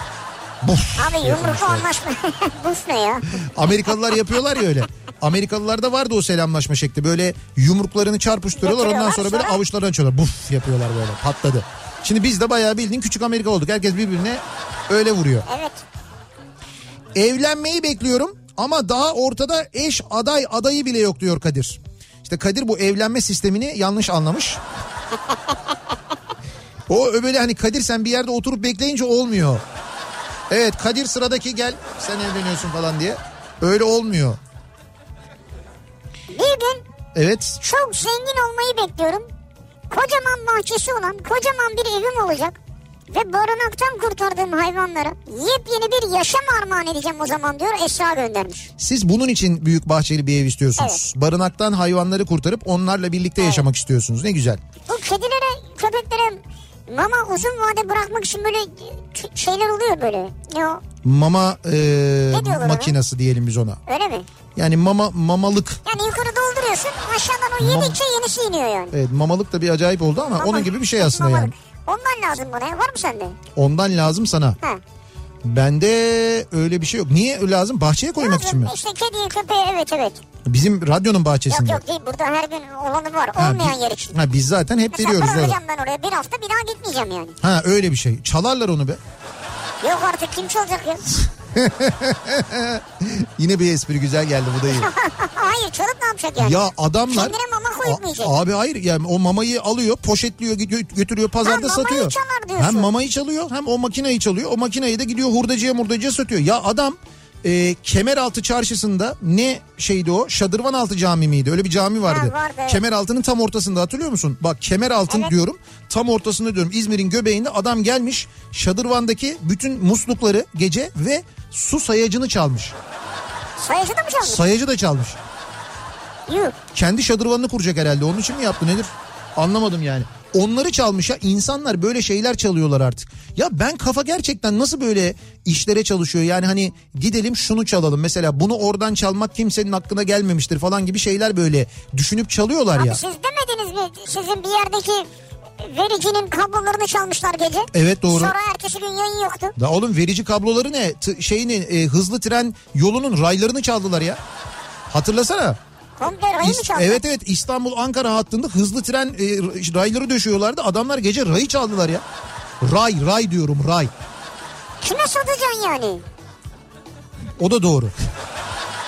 Buf
Abi yumruklu anlaşma. Buf ne ya?
Amerikalılar yapıyorlar ya öyle. Amerikalılarda vardı o selamlaşma şekli. Böyle yumruklarını çarpıştırıyorlar ondan sonra böyle
Sonra-
avuçlarını açıyorlar. Buf yapıyorlar böyle patladı. Şimdi biz de bayağı bildiğin küçük Amerika olduk. Herkes birbirine öyle vuruyor.
Evet.
Evlenmeyi bekliyorum ama daha ortada eş aday adayı bile yok diyor Kadir. İşte Kadir bu evlenme sistemini yanlış anlamış. O böyle hani Kadir sen bir yerde oturup bekleyince olmuyor. Evet Kadir sıradaki gel sen evleniyorsun falan diye. Öyle olmuyor.
Bir gün
Evet
çok zengin olmayı bekliyorum. Kocaman bahçesi olan kocaman bir evim olacak. Ve barınaktan kurtardığım hayvanlara yepyeni bir yaşam armağan edeceğim o zaman diyor Esra göndermiş.
siz bunun için büyük bahçeli bir ev istiyorsunuz. Barınaktan hayvanları kurtarıp onlarla birlikte yaşamak istiyorsunuz. Ne güzel.
Bu kedilere, köpeklere mama uzun vade bırakmak için böyle şeyler oluyor böyle. Ne o?
Mama e,
diyorlar ona?
makinası diyelim biz ona.
Öyle mi?
Yani mama mamalık.
Yani yukarı dolduruyorsun aşağıdan o yedikçe yenisi iniyor yani.
Evet mamalık da bir acayip oldu ama
Mama-
onun gibi bir şey aslında yani.
Ondan lazım bana. ya. Var mı sende?
Ondan lazım sana.
Ha.
Bende öyle bir şey yok. Niye lazım? Bahçeye koymak için mi?
Lazım işte kediye köpeğe evet evet.
Bizim radyonun
Yok
bahçesinde.
yok değil burada her gün olanı var
Ha,
olmayan
bi-
yer için.
Ha, biz zaten hep
Mesela
veriyoruz.
bırakacağım ben oraya bir hafta bir daha gitmeyeceğim yani.
Ha öyle bir şey. Çalarlar onu be.
Yok artık kim çalacak ya?
Yine bir espri güzel geldi bu da iyi.
Hayır çalıp ne yapacak yani?
Ya adamlar
Kendine mama koyup
A-
mu yiyecek?
Abi hayır yani o mamayı alıyor, poşetliyor, gidiyor, götürüyor pazarda
Ha,
satıyor.
çalar diyorsun.
Hem mamayı çalıyor hem o makineyi çalıyor. O makineyi de gidiyor hurdacıya murdacıya satıyor. Ya adam e, Kemeraltı çarşısında ne şeydi o? Şadırvanaltı Cami miydi? Öyle bir cami vardı.
vardı, evet.
Kemeraltı'nın tam ortasında hatırlıyor musun? Bak Kemeraltın
Evet.
diyorum. Tam ortasında diyorum. İzmir'in göbeğinde adam gelmiş. Şadırvan'daki bütün muslukları gece ve su sayacını çalmış.
Sayıcı da mı çalmış?
Sayacı da çalmış.
Yuh.
Kendi şadırvanını kuracak herhalde. Onun için mi yaptı nedir? Anlamadım yani. Onları çalmış ya insanlar böyle şeyler çalıyorlar artık. Ya ben kafa gerçekten nasıl böyle işlere çalışıyor yani hani gidelim şunu çalalım mesela bunu oradan çalmak kimsenin aklına gelmemiştir falan gibi şeyler böyle düşünüp çalıyorlar
Abi
ya.
siz demediniz mi sizin bir yerdeki vericinin kablolarını çalmışlar gece?
Evet, doğru.
Sonra ertesi gün yayın yoktu.
Da oğlum verici kabloları ne? T- şeyini e, hızlı tren yolunun raylarını çaldılar ya. Hatırlasana.
Komple rayı mı
İs-
çaldı?
evet evet İstanbul Ankara hattında hızlı tren e, rayları döşüyorlardı. Adamlar gece rayı çaldılar ya. Ray ray diyorum ray.
Kime satacaksın yani?
O da doğru.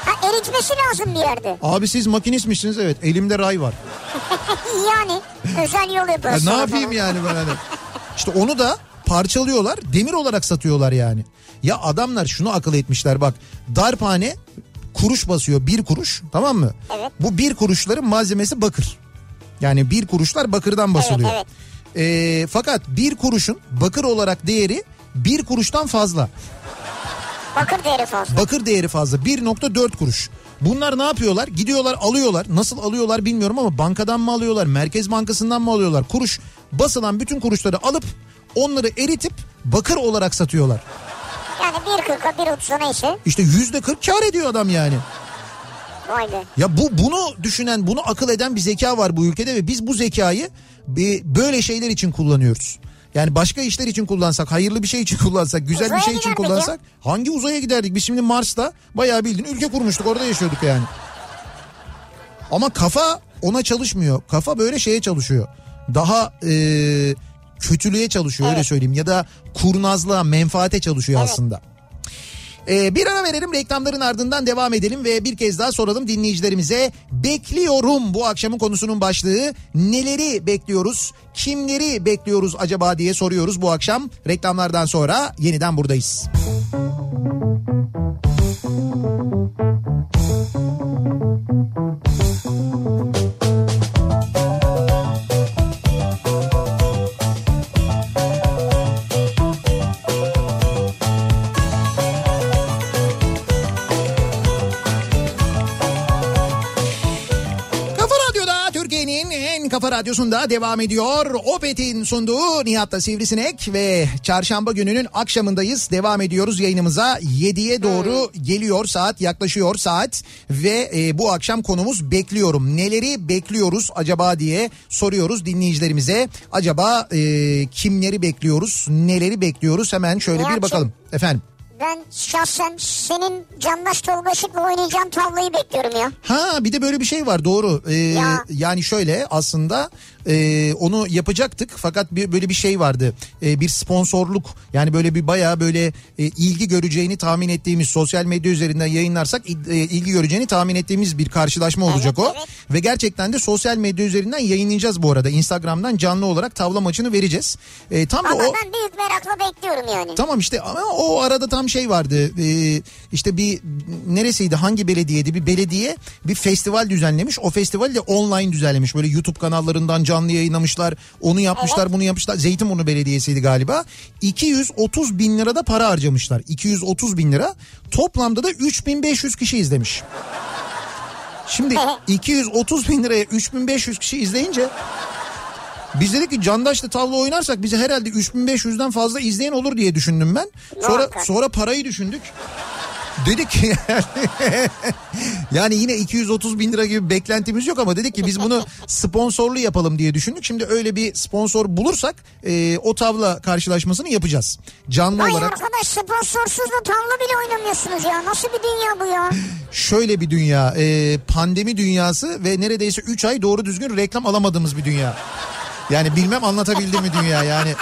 Ha eritmesi lazım bir yerde.
Abi siz makinistmişsiniz evet elimde ray var.
yani özel yol
Ya
yapıyorsun.
ne yapayım yani ben hani. İşte onu da parçalıyorlar demir olarak satıyorlar yani. Ya adamlar şunu akıl etmişler bak darphane kuruş basıyor bir kuruş tamam mı?
Evet.
Bu bir kuruşların malzemesi bakır. Yani bir kuruşlar bakırdan basılıyor.
evet.
Ee, fakat bir kuruşun bakır olarak değeri bir kuruştan fazla.
Bakır değeri fazla.
Bakır değeri fazla 1.4 kuruş. Bunlar ne yapıyorlar? Gidiyorlar alıyorlar. Nasıl alıyorlar bilmiyorum ama bankadan mı alıyorlar? Merkez Bankası'ndan mı alıyorlar? Kuruş basılan bütün kuruşları alıp onları eritip bakır olarak satıyorlar.
Yani 1.40'a 1.30'a neyse.
İşte yüzde 40 kar ediyor adam yani.
Vay be.
Ya bu bunu düşünen, bunu akıl eden bir zeka var bu ülkede ve biz bu zekayı bir- böyle şeyler için kullanıyoruz. Yani başka işler için kullansak, hayırlı bir şey için kullansak, güzel bir
Uzaya
şey için kullansak hangi uzaya giderdik? Biz şimdi Mars'ta bayağı bildiğin ülke kurmuştuk, orada yaşıyorduk yani. Ama kafa ona çalışmıyor. Kafa böyle şeye çalışıyor. Daha e, kötülüğe çalışıyor öyle
Evet.
söyleyeyim ya da kurnazlığa, menfaate çalışıyor
Evet.
aslında. Ee, bir ara verelim reklamların ardından devam edelim ve bir kez daha soralım dinleyicilerimize. Bekliyorum bu akşamın konusunun başlığı. Neleri bekliyoruz? Kimleri bekliyoruz acaba diye soruyoruz bu akşam. Reklamlardan sonra yeniden buradayız. Kafa radyosunda devam ediyor. Opet'in sunduğu Nihat'ta Sivrisinek ve çarşamba gününün akşamındayız. Devam ediyoruz yayınımıza. 7'ye doğru geliyor saat yaklaşıyor saat ve e, bu akşam konumuz bekliyorum. Neleri bekliyoruz acaba diye soruyoruz dinleyicilerimize. Acaba e, kimleri bekliyoruz, neleri bekliyoruz hemen şöyle bir bakalım. Efendim.
Ben şahsen senin Candaş Tolga Işık'la oynayacağın tavlayı bekliyorum ya.
Ha bir de böyle bir şey var doğru. Ee,
Ya.
Yani şöyle aslında e, onu yapacaktık fakat bir böyle bir şey vardı. Ee, bir sponsorluk yani böyle bir bayağı böyle e, ilgi göreceğini tahmin ettiğimiz sosyal medya üzerinden yayınlarsak e, ilgi göreceğini tahmin ettiğimiz bir karşılaşma olacak o.
evet.
Ve gerçekten de sosyal medya üzerinden yayınlayacağız bu arada. Instagram'dan canlı olarak tavla maçını vereceğiz. Ee, tam da
Ama
o
ben büyük merakla bekliyorum yani.
Tamam işte ama o arada tam şey vardı. Ee, işte bir neresiydi hangi belediyeydi bir belediye bir festival düzenlemiş. O festivali de online düzenlemiş. Böyle YouTube kanallarından canlı yayınlamışlar. Onu yapmışlar bunu yapmışlar. Zeytinburnu Belediyesi'ydi galiba. 230 bin lira da para harcamışlar. 230 bin lira. Toplamda da 3500 kişi izlemiş. Şimdi 230 bin liraya 3500 kişi izleyince biz dedik ki Candaş'la tavla oynarsak bize herhalde 3500'den fazla izleyen olur diye düşündüm ben. Sonra sonra parayı düşündük. Dedik ki yani yine 230 bin lira gibi beklentimiz yok ama dedik ki biz bunu sponsorlu yapalım diye düşündük. Şimdi öyle bir sponsor bulursak e, o tavla karşılaşmasını yapacağız. Canlı
Ay
olarak
arkadaş sponsorsuz da tavla bile oynamıyorsunuz ya. Nasıl bir dünya bu ya?
şöyle bir dünya e, pandemi dünyası ve neredeyse 3 ay doğru düzgün reklam alamadığımız bir dünya. Yani bilmem anlatabildim mi dünya yani.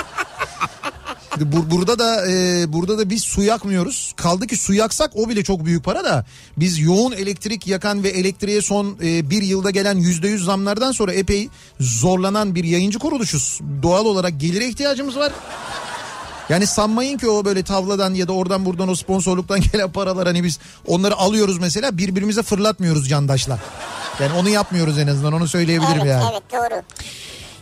Bur- burada da e, burada da biz su yakmıyoruz. Kaldı ki su yaksak o bile çok büyük para da. Biz yoğun elektrik yakan ve elektriğe son e, bir yılda gelen yüzde yüz zamlardan sonra epey zorlanan bir yayıncı kuruluşuz. Doğal olarak gelire ihtiyacımız var. Yani sanmayın ki o böyle tavladan ya da oradan buradan o sponsorluktan gelen paralar hani biz onları alıyoruz mesela birbirimize fırlatmıyoruz candaşla. Yani onu yapmıyoruz en azından onu söyleyebilirim
Evet
yani.
evet doğru.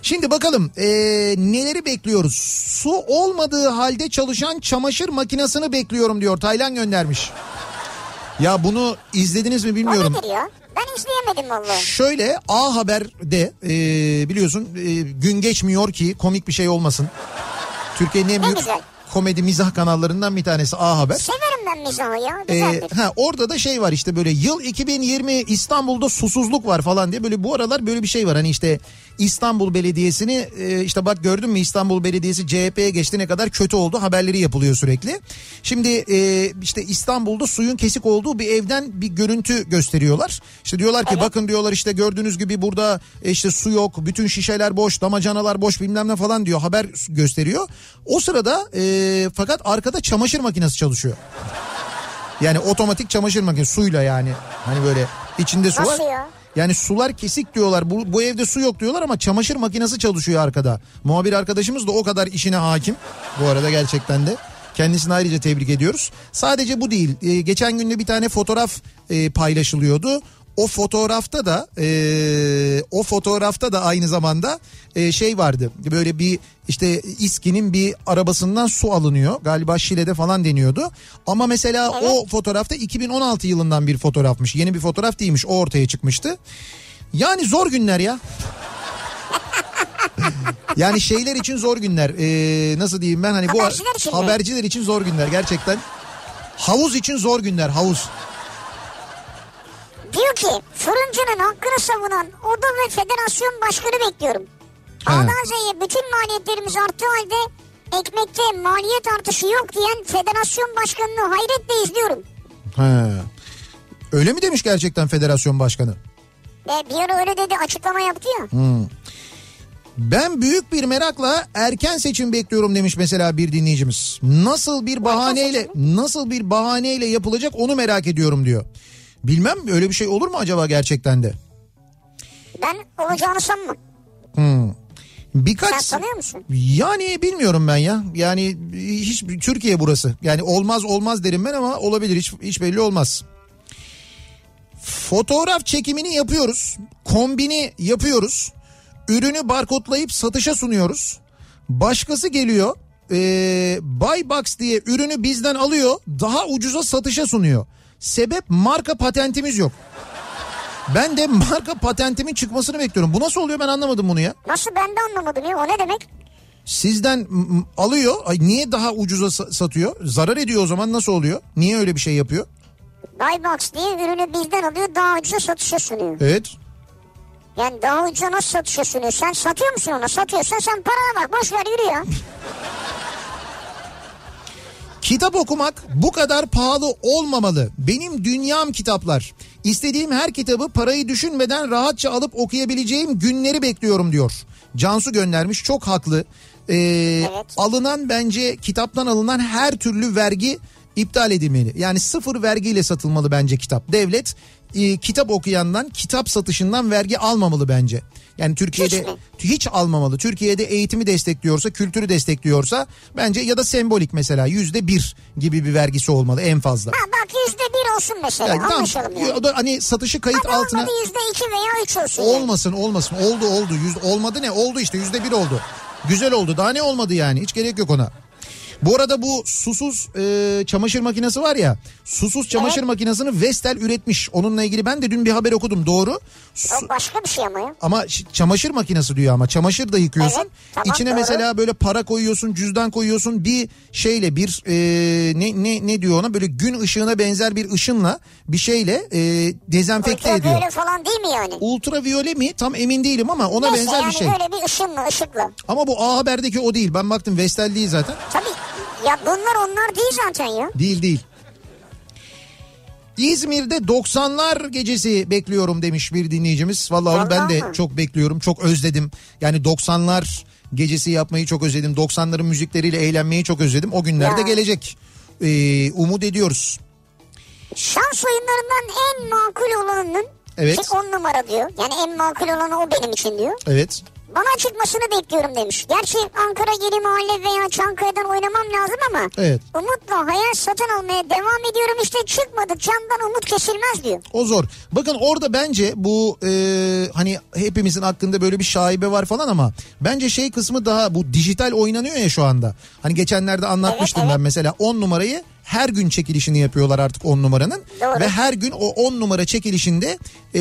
Şimdi bakalım eee, neleri bekliyoruz? Su olmadığı halde çalışan çamaşır makinesini bekliyorum diyor. Taylan göndermiş. Ya bunu izlediniz mi
O
bilmiyorum.
nedir ya? Ben izleyemedim vallahi.
Şöyle A Haber'de eee, biliyorsun eee, gün geçmiyor ki komik bir şey olmasın. Türkiye'nin en büyük komedi mizah kanallarından bir tanesi A Haber.
Severim ben mizahı ya.
Ee, ha orada da şey var işte böyle yıl 2020 İstanbul'da susuzluk var falan diye böyle bu aralar böyle bir şey var. Hani işte İstanbul Belediyesi'ni e, işte bak gördün mü İstanbul Belediyesi CHP'ye geçti ne kadar kötü oldu haberleri yapılıyor sürekli. Şimdi e, işte İstanbul'da suyun kesik olduğu bir evden bir görüntü gösteriyorlar. İşte diyorlar ki bakın diyorlar işte gördüğünüz gibi burada e, işte su yok bütün şişeler boş damacanalar boş bilmem ne falan diyor haber gösteriyor. O sırada fakat arkada çamaşır makinesi çalışıyor. Yani otomatik çamaşır makinesi suyla yani. Hani böyle içinde su var.
Nasıl ya?
Yani sular kesik diyorlar. Bu, bu evde su yok diyorlar ama çamaşır makinesi çalışıyor arkada. Muhabir arkadaşımız da o kadar işine hakim. Bu arada gerçekten de. Kendisini ayrıca tebrik ediyoruz. Sadece bu değil. Ee, geçen günde bir tane fotoğraf e, paylaşılıyordu. O fotoğrafta da e, o fotoğrafta da aynı zamanda e, şey vardı. Böyle bir işte İSKİ'nin bir arabasından su alınıyor. Galiba Şile'de falan deniyordu. Ama mesela o fotoğrafta 2016 yılından bir fotoğrafmış. Yeni bir fotoğraf değilmiş. O ortaya çıkmıştı. Yani zor günler ya. yani şeyler için zor günler. Ee, nasıl diyeyim ben hani bu
Haberciler için
haberciler için zor günler gerçekten. Havuz için zor günler havuz.
Diyor ki fırıncının hakkını savunan oda ve federasyon başkanı bekliyorum. A'dan Z'ye bütün maliyetlerimiz arttığı halde ekmekte maliyet artışı yok diyen federasyon başkanını hayretle izliyorum.
He. Öyle mi demiş gerçekten federasyon başkanı?
Ve bir ara öyle dedi açıklama yaptı ya.
Ben büyük bir merakla erken seçim bekliyorum demiş mesela bir dinleyicimiz. Nasıl bir bahaneyle nasıl bir bahaneyle yapılacak onu merak ediyorum diyor. Bilmem öyle bir şey olur mu acaba gerçekten de?
Ben olacağını sanmam.
Birkaç
Sen sanıyor musun?
Yani bilmiyorum ben ya. Yani hiç Türkiye burası. Yani olmaz olmaz derim ben ama olabilir hiç, hiç belli olmaz. Fotoğraf çekimini yapıyoruz. Kombini yapıyoruz. Ürünü barkodlayıp satışa sunuyoruz. Başkası geliyor. Ee, Buy Box diye ürünü bizden alıyor. Daha ucuza satışa sunuyor. Sebep marka patentimiz yok. Ben de marka patentimin çıkmasını bekliyorum. Bu nasıl oluyor ben anlamadım bunu ya.
Nasıl ben de anlamadım ya o ne demek?
Sizden alıyor. Ay niye daha ucuza sa- satıyor? Zarar ediyor o zaman nasıl oluyor? Niye öyle bir şey yapıyor?
Buybox diye ürünü bizden alıyor daha ucuza satışa sunuyor.
Evet.
Yani daha ucuza nasıl satışa sunuyor? Sen satıyor musun ona? Satıyorsan sen parana bak boş ver yürü ya.
Kitap okumak bu kadar pahalı olmamalı. Benim dünyam kitaplar. İstediğim her kitabı parayı düşünmeden rahatça alıp okuyabileceğim günleri bekliyorum diyor. Cansu göndermiş çok haklı. Ee,
Evet.
Alınan bence kitaptan alınan her türlü vergi iptal edilmeli. Yani sıfır vergiyle satılmalı bence kitap. Devlet e, kitap okuyandan kitap satışından vergi almamalı bence. Yani Türkiye'de
Hiç mi?
hiç almamalı. Türkiye'de eğitimi destekliyorsa, kültürü destekliyorsa bence ya da sembolik mesela yüzde bir gibi bir vergisi olmalı en fazla.
Ha bak yüzde bir olsun mesela
Yani
anlaşalım yani.
o da hani satışı kayıt
Hadi
altına
yüzde iki veya üç olsun. yani.
olmasın olmasın oldu oldu Yüz, olmadı ne oldu işte yüzde bir oldu. Güzel oldu daha ne olmadı yani hiç gerek yok ona. Bu arada bu susuz e, çamaşır makinesi var ya susuz çamaşır
Evet.
makinesini Vestel üretmiş. Onunla ilgili ben de dün bir haber okudum doğru. Su-
O başka bir şey ama ya.
ama çamaşır makinesi diyor ama çamaşır da yıkıyorsun.
Evet, tamam,
İçine
doğru.
mesela böyle para koyuyorsun, cüzdan koyuyorsun. Bir şeyle bir e, ne ne ne diyor ona böyle gün ışığına benzer bir ışınla bir şeyle e, dezenfekte ediyor.
Ultraviyole falan değil mi yani?
Ultraviyole mi? Tam emin değilim ama ona
Neyse
benzer
yani
bir şey.
böyle bir ışınla ışıkla.
Ama bu A Haber'deki o değil. Ben baktım Vestel değil zaten.
Tabii ya bunlar onlar değil zaten ya.
Değil değil. İzmir'de 90'lar gecesi bekliyorum demiş bir dinleyicimiz. Vallahi onu ben de
mi?
çok bekliyorum. Çok özledim. Yani 90'lar gecesi yapmayı çok özledim. 90'ların müzikleriyle eğlenmeyi çok özledim. O günlerde
Ya.
gelecek. Ee, umut ediyoruz.
Şans oyunlarından en makul olanının
Evet.
ki on numara diyor. Yani en makul olanı o benim için diyor.
Evet.
Bana çıkmasını bekliyorum demiş. Gerçi Ankara Yeni Mahalle veya Çankaya'dan oynamam lazım ama
Evet.
umutla hayal satın almaya devam ediyorum işte çıkmadık candan umut kesilmez diyor.
O zor. Bakın orada bence bu e, hani hepimizin hakkında böyle bir şaibe var falan ama bence şey kısmı daha bu dijital oynanıyor ya şu anda. Hani geçenlerde anlatmıştım
Evet, evet.
ben mesela 10 numarayı her gün çekilişini yapıyorlar artık 10 numaranın.
Doğru.
Ve her gün o 10 numara çekilişinde e,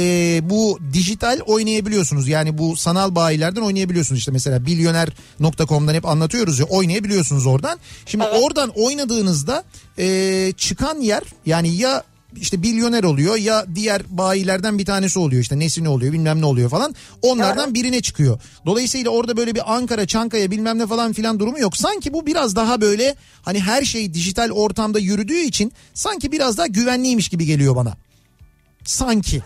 bu dijital oynayabiliyorsunuz. Yani bu sanal bayilerden oynayabiliyorsunuz. İşte mesela milyoner.com'dan hep anlatıyoruz ya oynayabiliyorsunuz oradan. Şimdi oradan oynadığınızda e, çıkan yer yani ya işte milyoner oluyor ya diğer bayilerden bir tanesi oluyor işte nesine oluyor bilmem ne oluyor falan onlardan birine çıkıyor. Dolayısıyla orada böyle bir Ankara Çankaya bilmem ne falan filan durumu yok. Sanki bu biraz daha böyle hani her şey dijital ortamda yürüdüğü için sanki biraz daha güvenliymiş gibi geliyor bana. Sanki.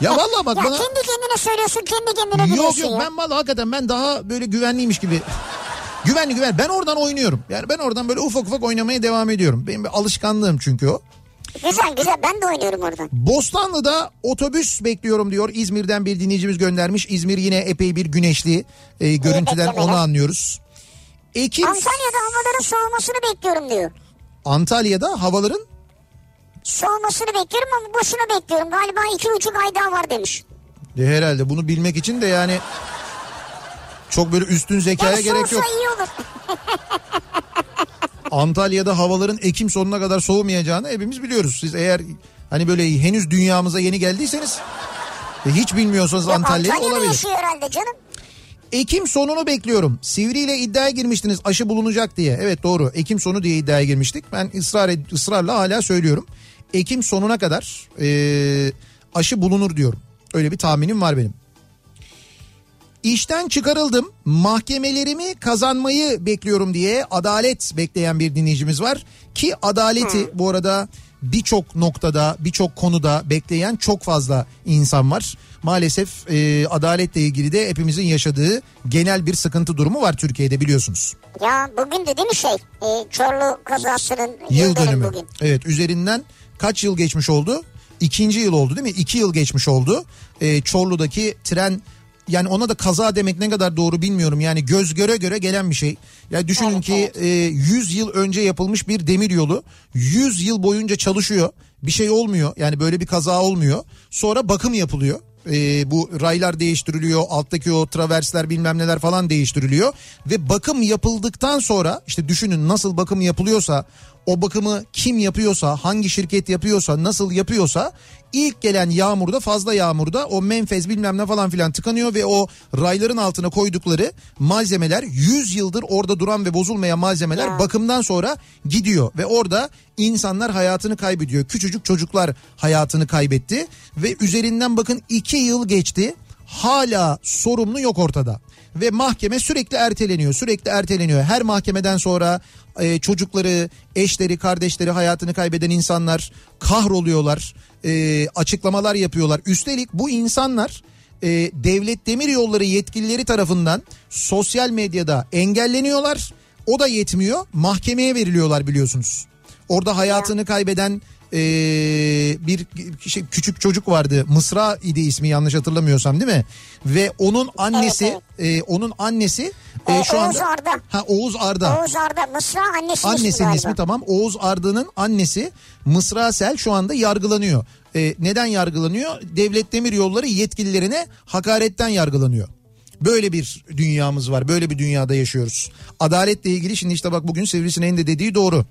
Ya vallahi bak
Ya
bana
kendi kendine söylüyorsun kendi kendine
yok yok
ya.
ben vallahi hakikaten ben daha böyle güvenliymiş gibi güvenli güven ben oradan oynuyorum. Yani ben oradan böyle ufak ufak oynamaya devam ediyorum. Benim bir alışkanlığım çünkü o.
Güzel güzel ben de oynuyorum oradan.
Bostanlı'da otobüs bekliyorum diyor. İzmir'den bir dinleyicimiz göndermiş. İzmir yine epey bir güneşli. E, görüntüden onu anlıyoruz. Ekim
Antalya'da havaların soğumasını bekliyorum diyor.
Antalya'da havaların
Soğumasını bekliyorum ama boşuna bekliyorum. Galiba iki buçuk ay daha var demiş.
de herhalde bunu bilmek için de yani çok böyle üstün zekaya
Yani
gerek yok.
iyi olur.
Antalya'da havaların Ekim sonuna kadar soğumayacağını hepimiz biliyoruz. Siz eğer hani böyle henüz dünyamıza yeni geldiyseniz ve hiç bilmiyorsanız Antalya'yı
Antalya'da
olabilir.
yaşıyor herhalde canım.
Ekim sonunu bekliyorum. Sivri ile iddiaya girmiştiniz aşı bulunacak diye. Evet doğru. Ekim sonu diye iddiaya girmiştik. Ben ısrar ed- ısrarla hala söylüyorum. Ekim sonuna kadar eee, aşı bulunur diyorum. Öyle bir tahminim var benim. İşten çıkarıldım. Mahkemelerimi kazanmayı bekliyorum diye adalet bekleyen bir dinleyicimiz var. Ki adaleti bu arada birçok noktada, birçok konuda bekleyen çok fazla insan var. Maalesef e, adaletle ilgili de hepimizin yaşadığı genel bir sıkıntı durumu var Türkiye'de biliyorsunuz.
Ya bugün de değil mi şey? E, Çorlu kazasının
Yıl dönümü.
bugün.
Evet üzerinden kaç yıl geçmiş oldu? İkinci yıl oldu değil mi? İki yıl geçmiş oldu. Ee, Çorlu'daki tren yani ona da kaza demek ne kadar doğru bilmiyorum. Yani göz göre göre gelen bir şey. Ya düşünün
Evet,
ki e, 100 yıl önce yapılmış bir demir yolu 100 yıl boyunca çalışıyor. Bir şey olmuyor. Yani böyle bir kaza olmuyor. Sonra bakım yapılıyor. E, bu raylar değiştiriliyor. Alttaki o traversler bilmem neler falan değiştiriliyor. Ve bakım yapıldıktan sonra işte düşünün nasıl bakım yapılıyorsa o bakımı kim yapıyorsa, hangi şirket yapıyorsa, nasıl yapıyorsa ilk gelen yağmurda fazla yağmurda o menfez bilmem ne falan filan tıkanıyor ve o rayların altına koydukları malzemeler 100 yıldır orada duran ve bozulmayan malzemeler bakımdan sonra gidiyor ve orada insanlar hayatını kaybediyor. Küçücük çocuklar hayatını kaybetti ve üzerinden bakın 2 yıl geçti hala sorumlu yok ortada ve mahkeme sürekli erteleniyor sürekli erteleniyor. Her mahkemeden sonra e, çocukları eşleri kardeşleri hayatını kaybeden insanlar kahroluyorlar e, açıklamalar yapıyorlar. Üstelik bu insanlar e, devlet demir yolları yetkilileri tarafından sosyal medyada engelleniyorlar. O da yetmiyor mahkemeye veriliyorlar biliyorsunuz. Orada hayatını kaybeden e, bir şey, küçük çocuk vardı Mısra idi ismi yanlış hatırlamıyorsam değil mi ve onun annesi
Evet,
e, onun annesi e,
Ee,
şu
Oğuz
anda
Arda.
ha Oğuz Arda
Oğuz Arda Mısra annesinin,
Annesinin
ismi,
ismi tamam. Oğuz Arda'nın annesi Mısra Sel şu anda yargılanıyor. Ee, neden yargılanıyor? Devlet Demir Yolları yetkililerine hakaretten yargılanıyor. Böyle bir dünyamız var. Böyle bir dünyada yaşıyoruz. Adaletle ilgili şimdi işte bak bugün Sivrisineğin de dediği doğru.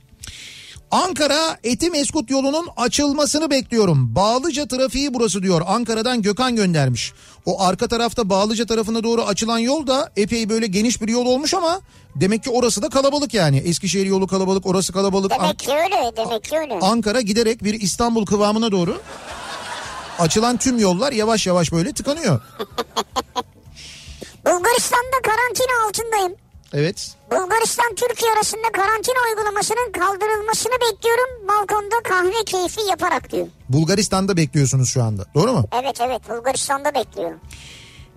Ankara Etimeskut yolunun açılmasını bekliyorum. Bağlıca trafiği burası diyor. Ankara'dan Gökhan göndermiş. O arka tarafta Bağlıca tarafına doğru açılan yol da epey böyle geniş bir yol olmuş ama demek ki orası da kalabalık yani. Eskişehir yolu kalabalık, orası kalabalık.
Demek ki öyle demek ki öyle.
Ankara giderek bir İstanbul kıvamına doğru açılan tüm yollar yavaş yavaş böyle tıkanıyor.
Bulgaristan'da karantina altındayım.
Evet.
Bulgaristan Türkiye arasında karantina uygulamasının kaldırılmasını bekliyorum. Balkonda kahve keyfi yaparak diyor.
Bulgaristan'da bekliyorsunuz şu anda. Doğru mu?
Evet evet Bulgaristan'da bekliyorum.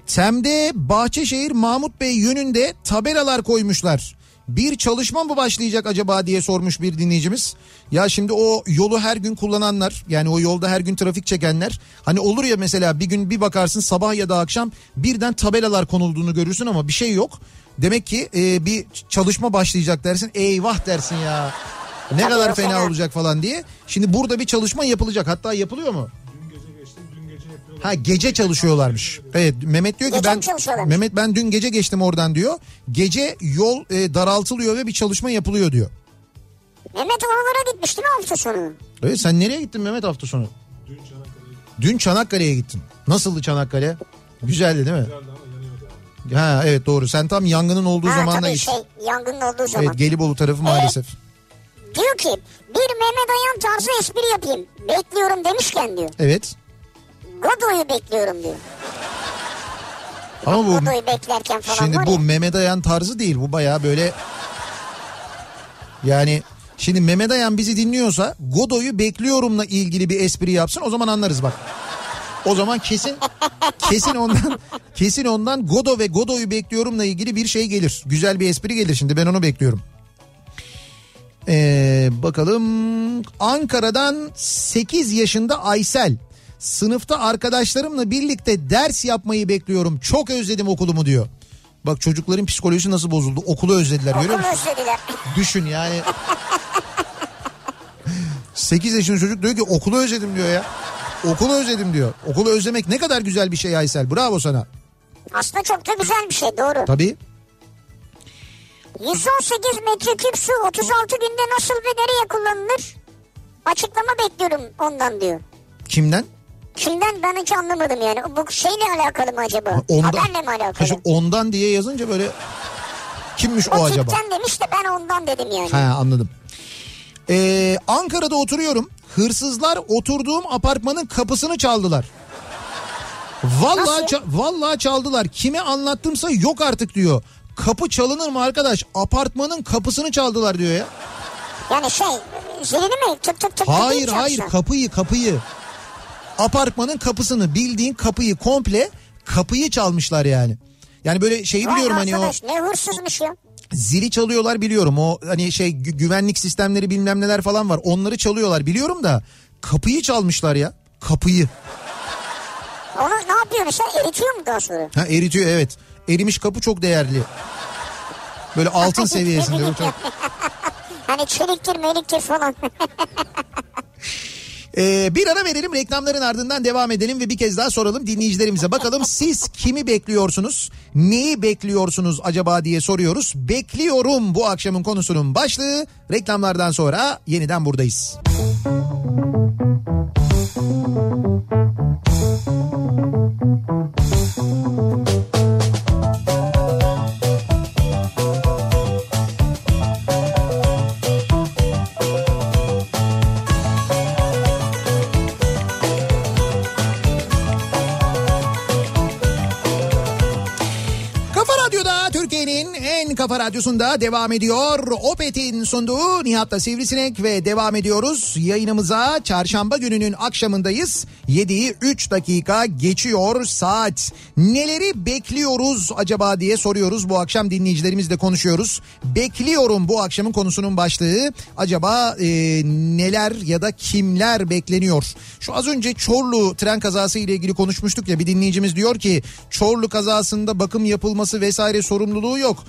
Tem'de Bahçeşehir Mahmut Bey yönünde tabelalar koymuşlar. Bir çalışma mı başlayacak acaba diye sormuş bir dinleyicimiz. Ya şimdi o yolu her gün kullananlar yani o yolda her gün trafik çekenler hani olur ya mesela bir gün bir bakarsın sabah ya da akşam birden tabelalar konulduğunu görürsün ama bir şey yok. Demek ki e, bir çalışma başlayacak dersin eyvah dersin ya ne kadar fena. olacak falan diye. Şimdi burada bir çalışma yapılacak hatta yapılıyor mu? Ha gece çalışıyorlarmış. Evet Mehmet diyor ki
Gece
ben? Mehmet ben dün gece geçtim oradan diyor. Gece yol e, daraltılıyor ve bir çalışma yapılıyor diyor.
Mehmet oralara gitmiş değil mi hafta sonu?
Evet sen nereye gittin Mehmet hafta sonu? Dün Çanakkale'ye gittin. Nasıldı Çanakkale? Güzeldi değil mi? Ha evet doğru. Sen tam yangının olduğu
ha,
zamanda
tabii
gittin.
şey yangının olduğu zaman.
Evet Gelibolu tarafı maalesef.
Diyor ki bir Mehmet Ayan tarzı espri yapayım. Bekliyorum demişken diyor.
Evet.
Godoy'u bekliyorum diyor.
Ama bu
Godoy'u beklerken falan
şimdi bu
ya.
Mehmet Ayan tarzı değil. Bu baya böyle yani şimdi Mehmet Ayan bizi dinliyorsa Godoy'u bekliyorumla ilgili bir espri yapsın o zaman anlarız bak. O zaman kesin kesin ondan kesin ondan Godo ve Godo'yu bekliyorumla ilgili bir şey gelir. Güzel bir espri gelir şimdi ben onu bekliyorum. Ee, bakalım Ankara'dan 8 yaşında Aysel. Sınıfta arkadaşlarımla birlikte ders yapmayı bekliyorum. Çok özledim okulumu diyor. Bak çocukların psikolojisi nasıl bozuldu. Okulu özlediler görüyor musun?
özlediler.
Düşün yani. 8 yaşında çocuk diyor ki okulu özledim diyor ya. Okulu özledim diyor. Okulu özlemek ne kadar güzel bir şey Aysel. Bravo sana.
Aslında çok da güzel bir şey doğru.
Tabii.
118 metreküp su 36 günde nasıl ve nereye kullanılır? Açıklama bekliyorum ondan diyor.
Kimden?
Kimden ben hiç anlamadım yani. Bu şeyle alakalı mı acaba?
Ondan.
Haberle mi alakalı?
Şimdi ondan diye yazınca böyle kimmiş o,
o
acaba?
tipten demiş de ben ondan dedim yani.
Ha anladım. Ee, Ankara'da oturuyorum. Hırsızlar oturduğum apartmanın kapısını çaldılar. Vallahi
Nasıl?
ça- vallahi çaldılar. Kime anlattımsa yok artık diyor. Kapı çalınır mı arkadaş? Apartmanın kapısını çaldılar diyor ya.
Yani şey zilini mi tık tık tık
Hayır hayır kapıyı kapıyı. Apartmanın kapısını bildiğin kapıyı komple kapıyı çalmışlar yani. Yani böyle şeyi biliyorum hani o
ne hırsızmış ya.
zili çalıyorlar biliyorum. O hani şey gü- güvenlik sistemleri bilmem neler falan var. Onları çalıyorlar biliyorum da kapıyı çalmışlar ya. Kapıyı.
Onu ne yapıyor mesela eritiyor mu daha sonra?
Ha eritiyor evet. Erimiş kapı çok değerli. Böyle altın seviyesinde. çok-
Hani çeliktir meliktir falan.
Ee, bir ara verelim reklamların ardından devam edelim ve bir kez daha soralım dinleyicilerimize. Bakalım siz kimi bekliyorsunuz? Neyi bekliyorsunuz acaba diye soruyoruz. Bekliyorum bu akşamın konusunun başlığı. Reklamlardan sonra yeniden buradayız. Kafa kafa radyosunda devam ediyor. Opet'in sunduğu Nihat'la Sivrisinek ve devam ediyoruz. Yayınımıza çarşamba gününün akşamındayız. 7'yi 3 dakika geçiyor saat. Neleri bekliyoruz acaba diye soruyoruz. Bu akşam dinleyicilerimizle konuşuyoruz. Bekliyorum bu akşamın konusunun başlığı. Acaba e, neler ya da kimler bekleniyor? Şu az önce Çorlu tren kazası ile ilgili konuşmuştuk ya bir dinleyicimiz diyor ki Çorlu kazasında bakım yapılması vesaire sorumluluğu yok.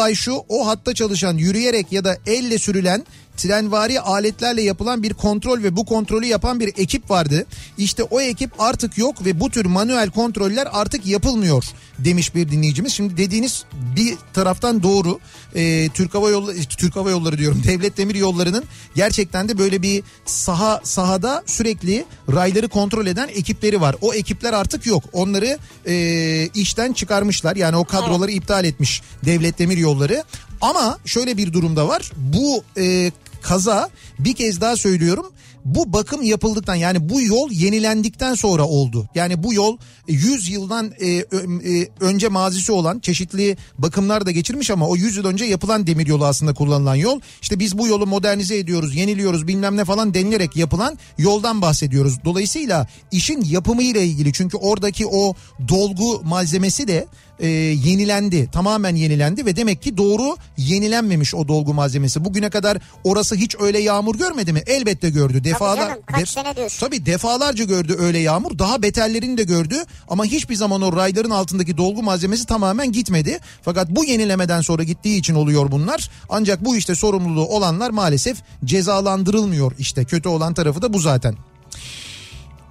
Olay şu o hatta çalışan yürüyerek ya da elle sürülen trenvari aletlerle yapılan bir kontrol ve bu kontrolü yapan bir ekip vardı. İşte o ekip artık yok ve bu tür manuel kontroller artık yapılmıyor. demiş bir dinleyicimiz. Şimdi dediğiniz bir taraftan doğru. Ee, Türk Hava Yolları Türk Hava Yolları diyorum. Devlet Demir Yolları'nın gerçekten de böyle bir saha sahada sürekli rayları kontrol eden ekipleri var. O ekipler artık yok. Onları e, işten çıkarmışlar. Yani o kadroları iptal etmiş Devlet Demir Yolları. Ama şöyle bir durumda var. Bu e, kaza bir kez daha söylüyorum bu bakım yapıldıktan yani bu yol yenilendikten sonra oldu. Yani bu yol 100 yıldan e, ö- e, önce mazisi olan çeşitli bakımlar da geçirmiş ama o 100 yıl önce yapılan demir yolu aslında kullanılan yol. İşte biz bu yolu modernize ediyoruz, yeniliyoruz bilmem ne falan denilerek yapılan yoldan bahsediyoruz. Dolayısıyla işin yapımı ile ilgili çünkü oradaki o dolgu malzemesi de e, yenilendi. Tamamen yenilendi ve demek ki doğru yenilenmemiş o dolgu malzemesi. Bugüne kadar orası hiç öyle yağmur görmedi mi? Elbette gördü. Defalar
canım, kaç sene diyorsun?
Tabii defalarca gördü öyle yağmur. Daha beterlerini de gördü ama hiçbir zaman o rayların altındaki dolgu malzemesi tamamen gitmedi. Fakat bu yenilemeden sonra gittiği için oluyor bunlar. Ancak bu işte sorumluluğu olanlar maalesef cezalandırılmıyor işte. Kötü olan tarafı da bu zaten.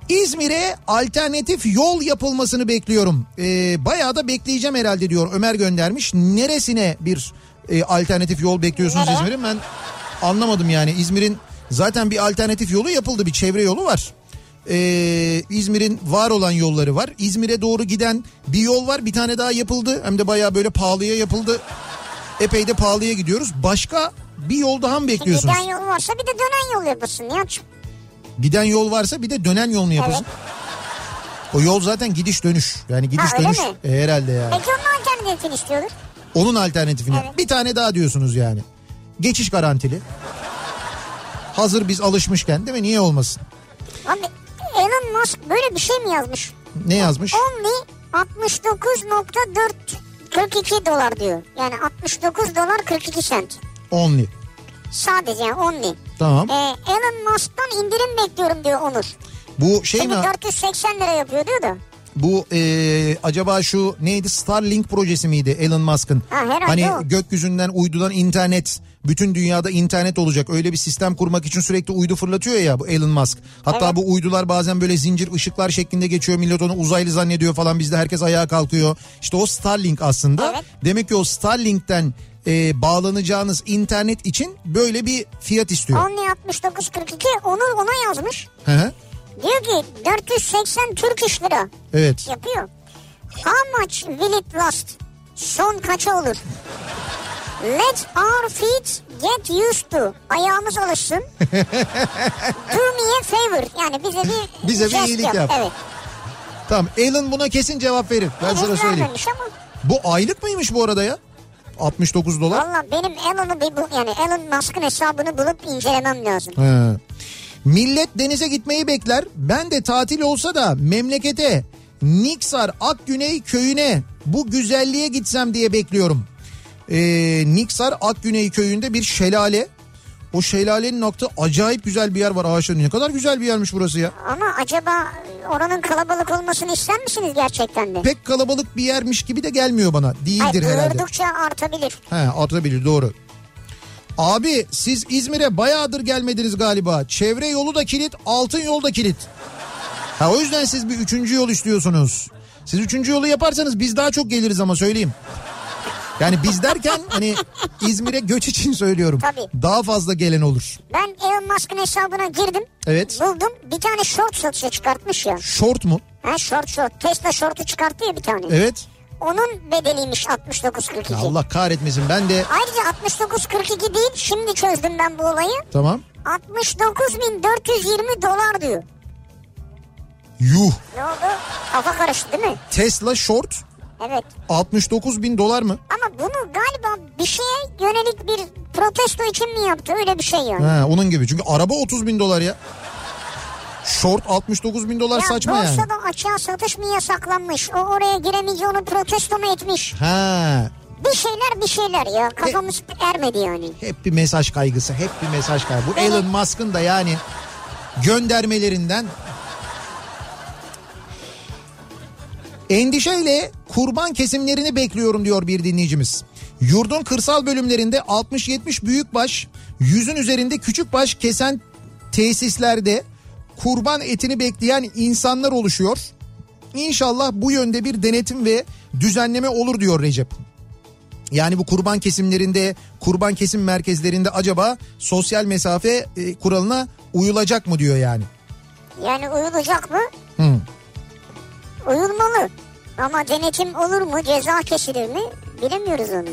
İzmir'e alternatif yol yapılmasını bekliyorum. Ee, bayağı da bekleyeceğim herhalde diyor Ömer göndermiş. Neresine bir e, alternatif yol bekliyorsunuz
Nereye?
İzmir'in? Ben anlamadım yani. İzmir'in zaten bir alternatif yolu yapıldı. Bir çevre yolu var. Ee, İzmir'in var olan yolları var. İzmir'e doğru giden bir yol var. Bir tane daha yapıldı. Hem de bayağı böyle pahalıya yapıldı. Epey de pahalıya gidiyoruz. Başka bir yol daha mı bekliyorsunuz?
Giden yol varsa bir de dönen yol yapılsın ya.
Giden yol varsa bir de dönen yol mu yapılsın? O yol zaten gidiş dönüş. Yani gidiş
Ha,
dönüş
mi?
E, herhalde yani.
Peki onun alternatifini istiyoruz.
Onun alternatifini.
Evet.
Bir tane daha diyorsunuz yani. Geçiş garantili. Hazır biz alışmışken değil mi? Niye olmasın?
Abi Elon Musk böyle bir şey mi yazmış?
Ne yazmış?
Only 69.4 42 dolar diyor. Yani 69 dolar 42 sent.
Only.
Sadece yani only.
Tamam.
Ee, Elon Musk'tan indirim bekliyorum diyor Onur.
Bu şey
Şimdi
mi?
480 lira yapıyor diyor da.
Bu e, acaba şu neydi Starlink projesi miydi Elon Musk'ın?
Ha,
hani
o.
gökyüzünden uydudan internet bütün dünyada internet olacak öyle bir sistem kurmak için sürekli uydu fırlatıyor ya bu Elon Musk. Hatta
Evet.
bu uydular bazen böyle zincir ışıklar şeklinde geçiyor millet onu uzaylı zannediyor falan bizde herkes ayağa kalkıyor. İşte o Starlink aslında.
Evet.
Demek ki o Starlink'ten e, bağlanacağınız internet için böyle bir fiyat istiyor.
Only 69.42 Onur ona yazmış.
Hı hı.
Diyor ki 480 Türk iş lira
Evet.
yapıyor. How much will it last? Son kaça olur? Let our feet get used to. Ayağımız alışsın. Do me a favor. Yani bize bir
Bize bir iyilik yap.
Evet.
Tamam Elon buna kesin cevap verir. Ben sana
Henüz
söyleyeyim.
ama.
Bu aylık mıymış bu arada ya? 69 dolar.
Valla benim Elon'u bir bu, yani Elon Musk'ın hesabını bulup incelemem lazım.
He. Millet denize gitmeyi bekler. Ben de tatil olsa da memlekete Niksar Akgüney köyüne bu güzelliğe gitsem diye bekliyorum. Ee, Niksar Akgüney köyünde bir şelale. O şelalenin nokta acayip güzel bir yer var ağaçların. Ne kadar güzel bir yermiş burası ya.
Ama acaba oranın kalabalık olmasını ister misiniz gerçekten de?
Pek kalabalık bir yermiş gibi de gelmiyor bana. Değildir
Hayır,
herhalde.
gördükçe artabilir.
He atabilir doğru. Abi siz İzmir'e bayağıdır gelmediniz galiba. Çevre yolu da kilit, altın yol da kilit. Ha o yüzden siz bir üçüncü yol istiyorsunuz. Siz üçüncü yolu yaparsanız biz daha çok geliriz ama söyleyeyim. Yani biz derken hani İzmir'e göç için söylüyorum.
Tabii.
Daha fazla gelen olur.
Ben Elon Musk'ın hesabına girdim.
Evet.
Buldum. Bir tane short satışa çıkartmış ya.
Short mu?
Ha short short. Tesla short'u çıkarttı ya bir tane.
Evet.
Onun bedeliymiş 69.42.
Ya Allah kahretmesin ben de
Ayrıca 69.42 değil. Şimdi çözdüm ben bu olayı.
tamam.
69.420 dolar diyor.
Yuh.
Ne oldu? Kafa karıştı değil mi?
Tesla short
Evet.
69 bin dolar mı?
Ama bunu galiba bir şeye yönelik bir protesto için mi yaptı? Öyle bir şey yani.
Ha, onun gibi çünkü araba 30 bin dolar ya. Short 69 bin dolar
Ya
saçma yani.
borsada açığa satış mı yasaklanmış? O oraya giremeyince onu protesto mu etmiş?
Ha,
Bir şeyler bir şeyler ya. Kafamız ermedi yani.
hep bir mesaj kaygısı, hep bir mesaj kaygısı. Bu
Evet.
Elon Musk'ın da yani göndermelerinden Endişeyle kurban kesimlerini bekliyorum diyor bir dinleyicimiz. Yurdun kırsal bölümlerinde 60-70 büyükbaş, yüzün üzerinde küçükbaş kesen tesislerde kurban etini bekleyen insanlar oluşuyor. İnşallah bu yönde bir denetim ve düzenleme olur diyor Recep. Yani bu kurban kesimlerinde, kurban kesim merkezlerinde acaba sosyal mesafe e, kuralına uyulacak mı diyor yani.
Yani uyulacak mı?
Hı.
Uyulmalı. Ama denetim olur mu, ceza kesilir mi bilemiyoruz onu.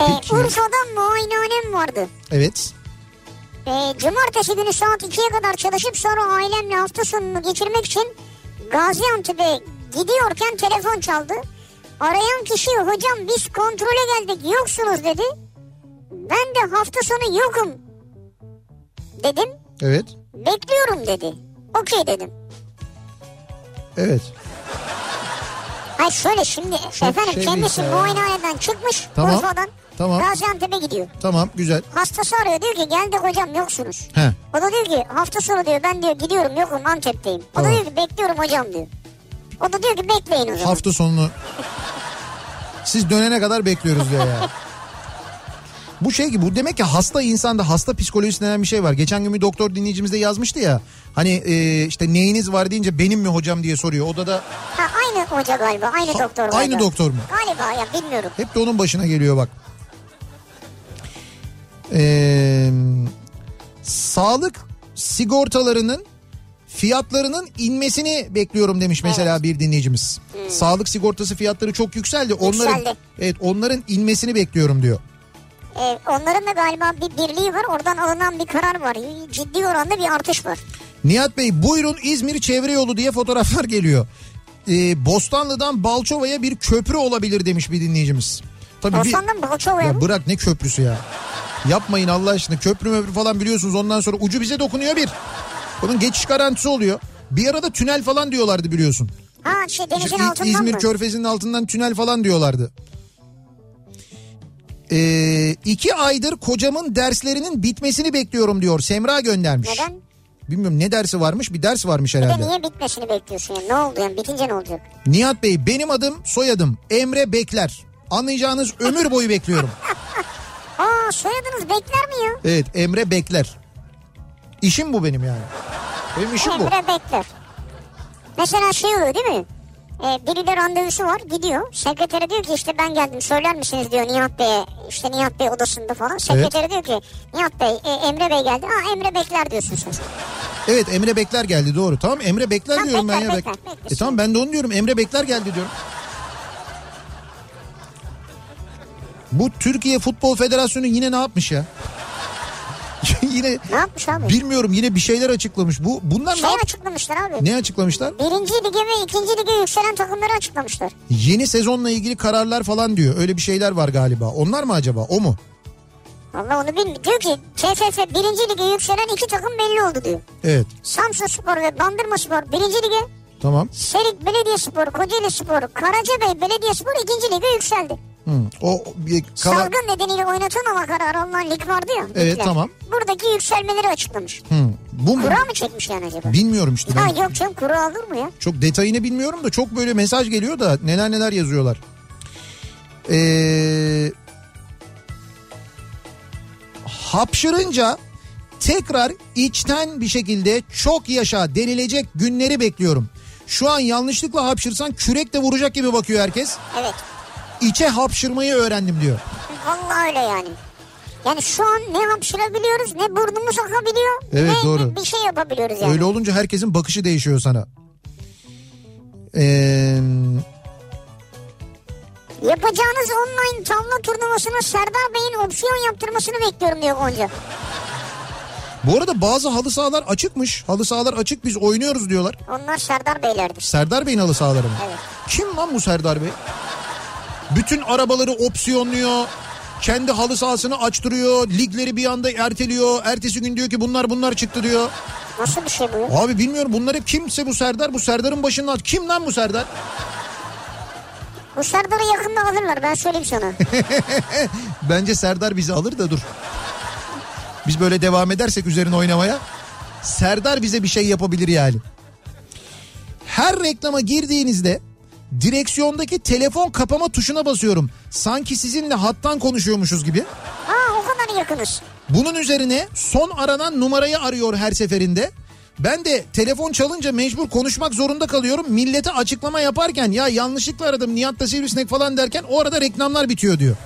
Ee,
Peki.
Muayenehanem vardı.
Evet.
Ee, cumartesi günü saat 2'ye kadar çalışıp sonra ailemle hafta sonunu geçirmek için Gaziantep'e gidiyorken telefon çaldı. Arayan kişi hocam biz kontrole geldik yoksunuz dedi. Ben de hafta sonu yokum dedim.
Evet.
Bekliyorum dedi. Okey dedim.
Evet.
Hayır şöyle şimdi efendim
şey
kendisi muayenehaneden çıkmış
Tamam,
Urfa'dan
tamam.
Gaziantep'e gidiyor.
Tamam güzel.
Hastası arıyor diyor ki geldik hocam yoksunuz.
He.
O da diyor ki hafta sonu diyor ben diyor gidiyorum yokum Antep'teyim. O
Tamam.
da diyor ki bekliyorum hocam diyor. O da diyor ki bekleyin o zaman.
Hafta sonunu siz dönene kadar bekliyoruz diyor ya. Bu şey gibi bu demek ki hasta insanda hasta psikolojisi denen bir şey var. Geçen gün bir doktor dinleyicimiz de yazmıştı ya. Hani e, işte neyiniz var deyince benim mi hocam diye soruyor. O da da
Ha, aynı hoca galiba aynı
Ha,
doktor galiba.
aynı doktor mu?
Galiba ya bilmiyorum.
hep de onun başına geliyor bak. Ee, sağlık sigortalarının fiyatlarının inmesini bekliyorum demiş mesela bir dinleyicimiz. Sağlık sigortası fiyatları çok yükseldi. Onların
Yükseldi.
evet onların inmesini bekliyorum diyor.
Ee, onların da galiba bir birliği var oradan alınan bir karar var. Ciddi oranda bir artış var.
Nihat Bey buyurun İzmir çevre yolu diye fotoğraflar geliyor. Ee, Bostanlı'dan Balçova'ya bir köprü olabilir demiş bir dinleyicimiz. Tabii bir-
Bostan'dan Balçova'ya
Ya
mı?
bırak ne köprüsü ya. Yapmayın Allah aşkına köprü möprü falan biliyorsunuz ondan sonra ucu bize dokunuyor bir. Bunun geçiş garantisi oluyor. Bir arada tünel falan diyorlardı biliyorsun.
Ha şey denizin
İşte
altından
İzmir
mı?
körfezinin altından tünel falan diyorlardı. Ee, iki aydır kocamın derslerinin bitmesini bekliyorum diyor. Semra göndermiş.
Neden?
Bilmiyorum ne dersi varmış bir ders varmış
Bir de
herhalde.
niye bitmesini bekliyorsun ya? Ne oldu yani? Bitince ne olacak?
Nihat Bey benim adım soyadım Emre Bekler. Anlayacağınız ömür boyu bekliyorum.
Aa soyadınız bekler mi ya?
Evet Emre Bekler. İşim bu benim yani. Benim işim bu.
Emre bekler. Mesela şey oluyor değil mi? Ee, biriyle randevusu var gidiyor. Sekretere diyor ki işte ben geldim söyler misiniz diyor Nihat Bey'e. İşte Nihat Bey odasında falan. Sekretere diyor ki Nihat Bey e, Emre Bey geldi. Aa Emre bekler diyorsun sen.
Evet Emre Bekler geldi doğru. Tamam Emre Bekler
Ha,
diyorum ben
Bekler,
ya.
Bekler,
Bek-
Bekler.
E tamam ben de onu diyorum Emre Bekler geldi diyorum. Bu Türkiye Futbol Federasyonu yine ne yapmış ya? yine
Ne yapmış abi?
bilmiyorum yine bir şeyler açıklamış. Bu bunlar ne,
Şey
yap-
açıklamışlar abi.
ne açıklamışlar?
Birinci lige ve ikinci lige yükselen takımları açıklamışlar.
Yeni sezonla ilgili kararlar falan diyor. Öyle bir şeyler var galiba. Onlar mı acaba? O mu?
Valla onu bilmiyorum. Diyor ki TFF birinci lige yükselen iki takım belli oldu diyor.
Evet.
Samsun Spor ve Bandırma Spor birinci lige.
Tamam.
Serik Belediyespor, Kocaeli Spor, Karacabey Belediyespor ikinci lige yükseldi.
Hı. O bir karar...
Salgın nedeniyle oynatılmama kararı alınan lig vardı ya.
Evet,
ligler.
tamam.
Buradaki yükselmeleri açıklamış.
Hı. Bu mu?
Kura mı çekmiş yani acaba?
Bilmiyorum işte. Ben
Ha yok canım kura alır mı ya?
Çok detayını bilmiyorum da çok böyle mesaj geliyor da neler neler yazıyorlar. Ee, hapşırınca tekrar içten bir şekilde çok yaşa denilecek günleri bekliyorum. Şu an yanlışlıkla hapşırsan kürek de vuracak gibi bakıyor herkes.
Evet.
İçe hapşırmayı öğrendim diyor.
Vallahi öyle yani. Yani şu an ne hapşırabiliyoruz ne burnumuz akabiliyor.
Evet,
ne
doğru.
bir şey yapabiliyoruz yani.
Öyle olunca herkesin bakışı değişiyor sana. Ee,
Yapacağınız online tavla turnuvasına Serdar Bey'in opsiyon yaptırmasını bekliyorum diyor Gonca.
bu arada bazı halı sahalar açıkmış. Halı sahalar açık biz oynuyoruz diyorlar.
Onlar Serdar Beylerdir.
Serdar Bey'in halı sahaları mı?
Evet.
Kim lan bu Serdar Bey? Bütün arabaları opsiyonluyor. Kendi halı sahasını açtırıyor. Ligleri bir anda erteliyor. Ertesi gün diyor ki bunlar bunlar çıktı diyor.
Nasıl bir şey bu?
Abi bilmiyorum bunlar hep kimse bu Serdar. Bu Serdar'ın başının altı. Kim lan bu Serdar?
Bu Serdar'ı yakında alırlar ben söyleyeyim sana.
Bence Serdar bizi alır da dur. Biz böyle devam edersek üzerine oynamaya. Serdar bize bir şey yapabilir yani. Her reklama girdiğinizde direksiyondaki telefon kapama tuşuna basıyorum. Sanki sizinle hattan konuşuyormuşuz gibi.
ha o kadar yakınız.
Bunun üzerine son aranan numarayı arıyor her seferinde. Ben de telefon çalınca mecbur konuşmak zorunda kalıyorum. Millete açıklama yaparken ya yanlışlıkla aradım Nihat da Sivrisinek falan derken o arada reklamlar bitiyor diyor.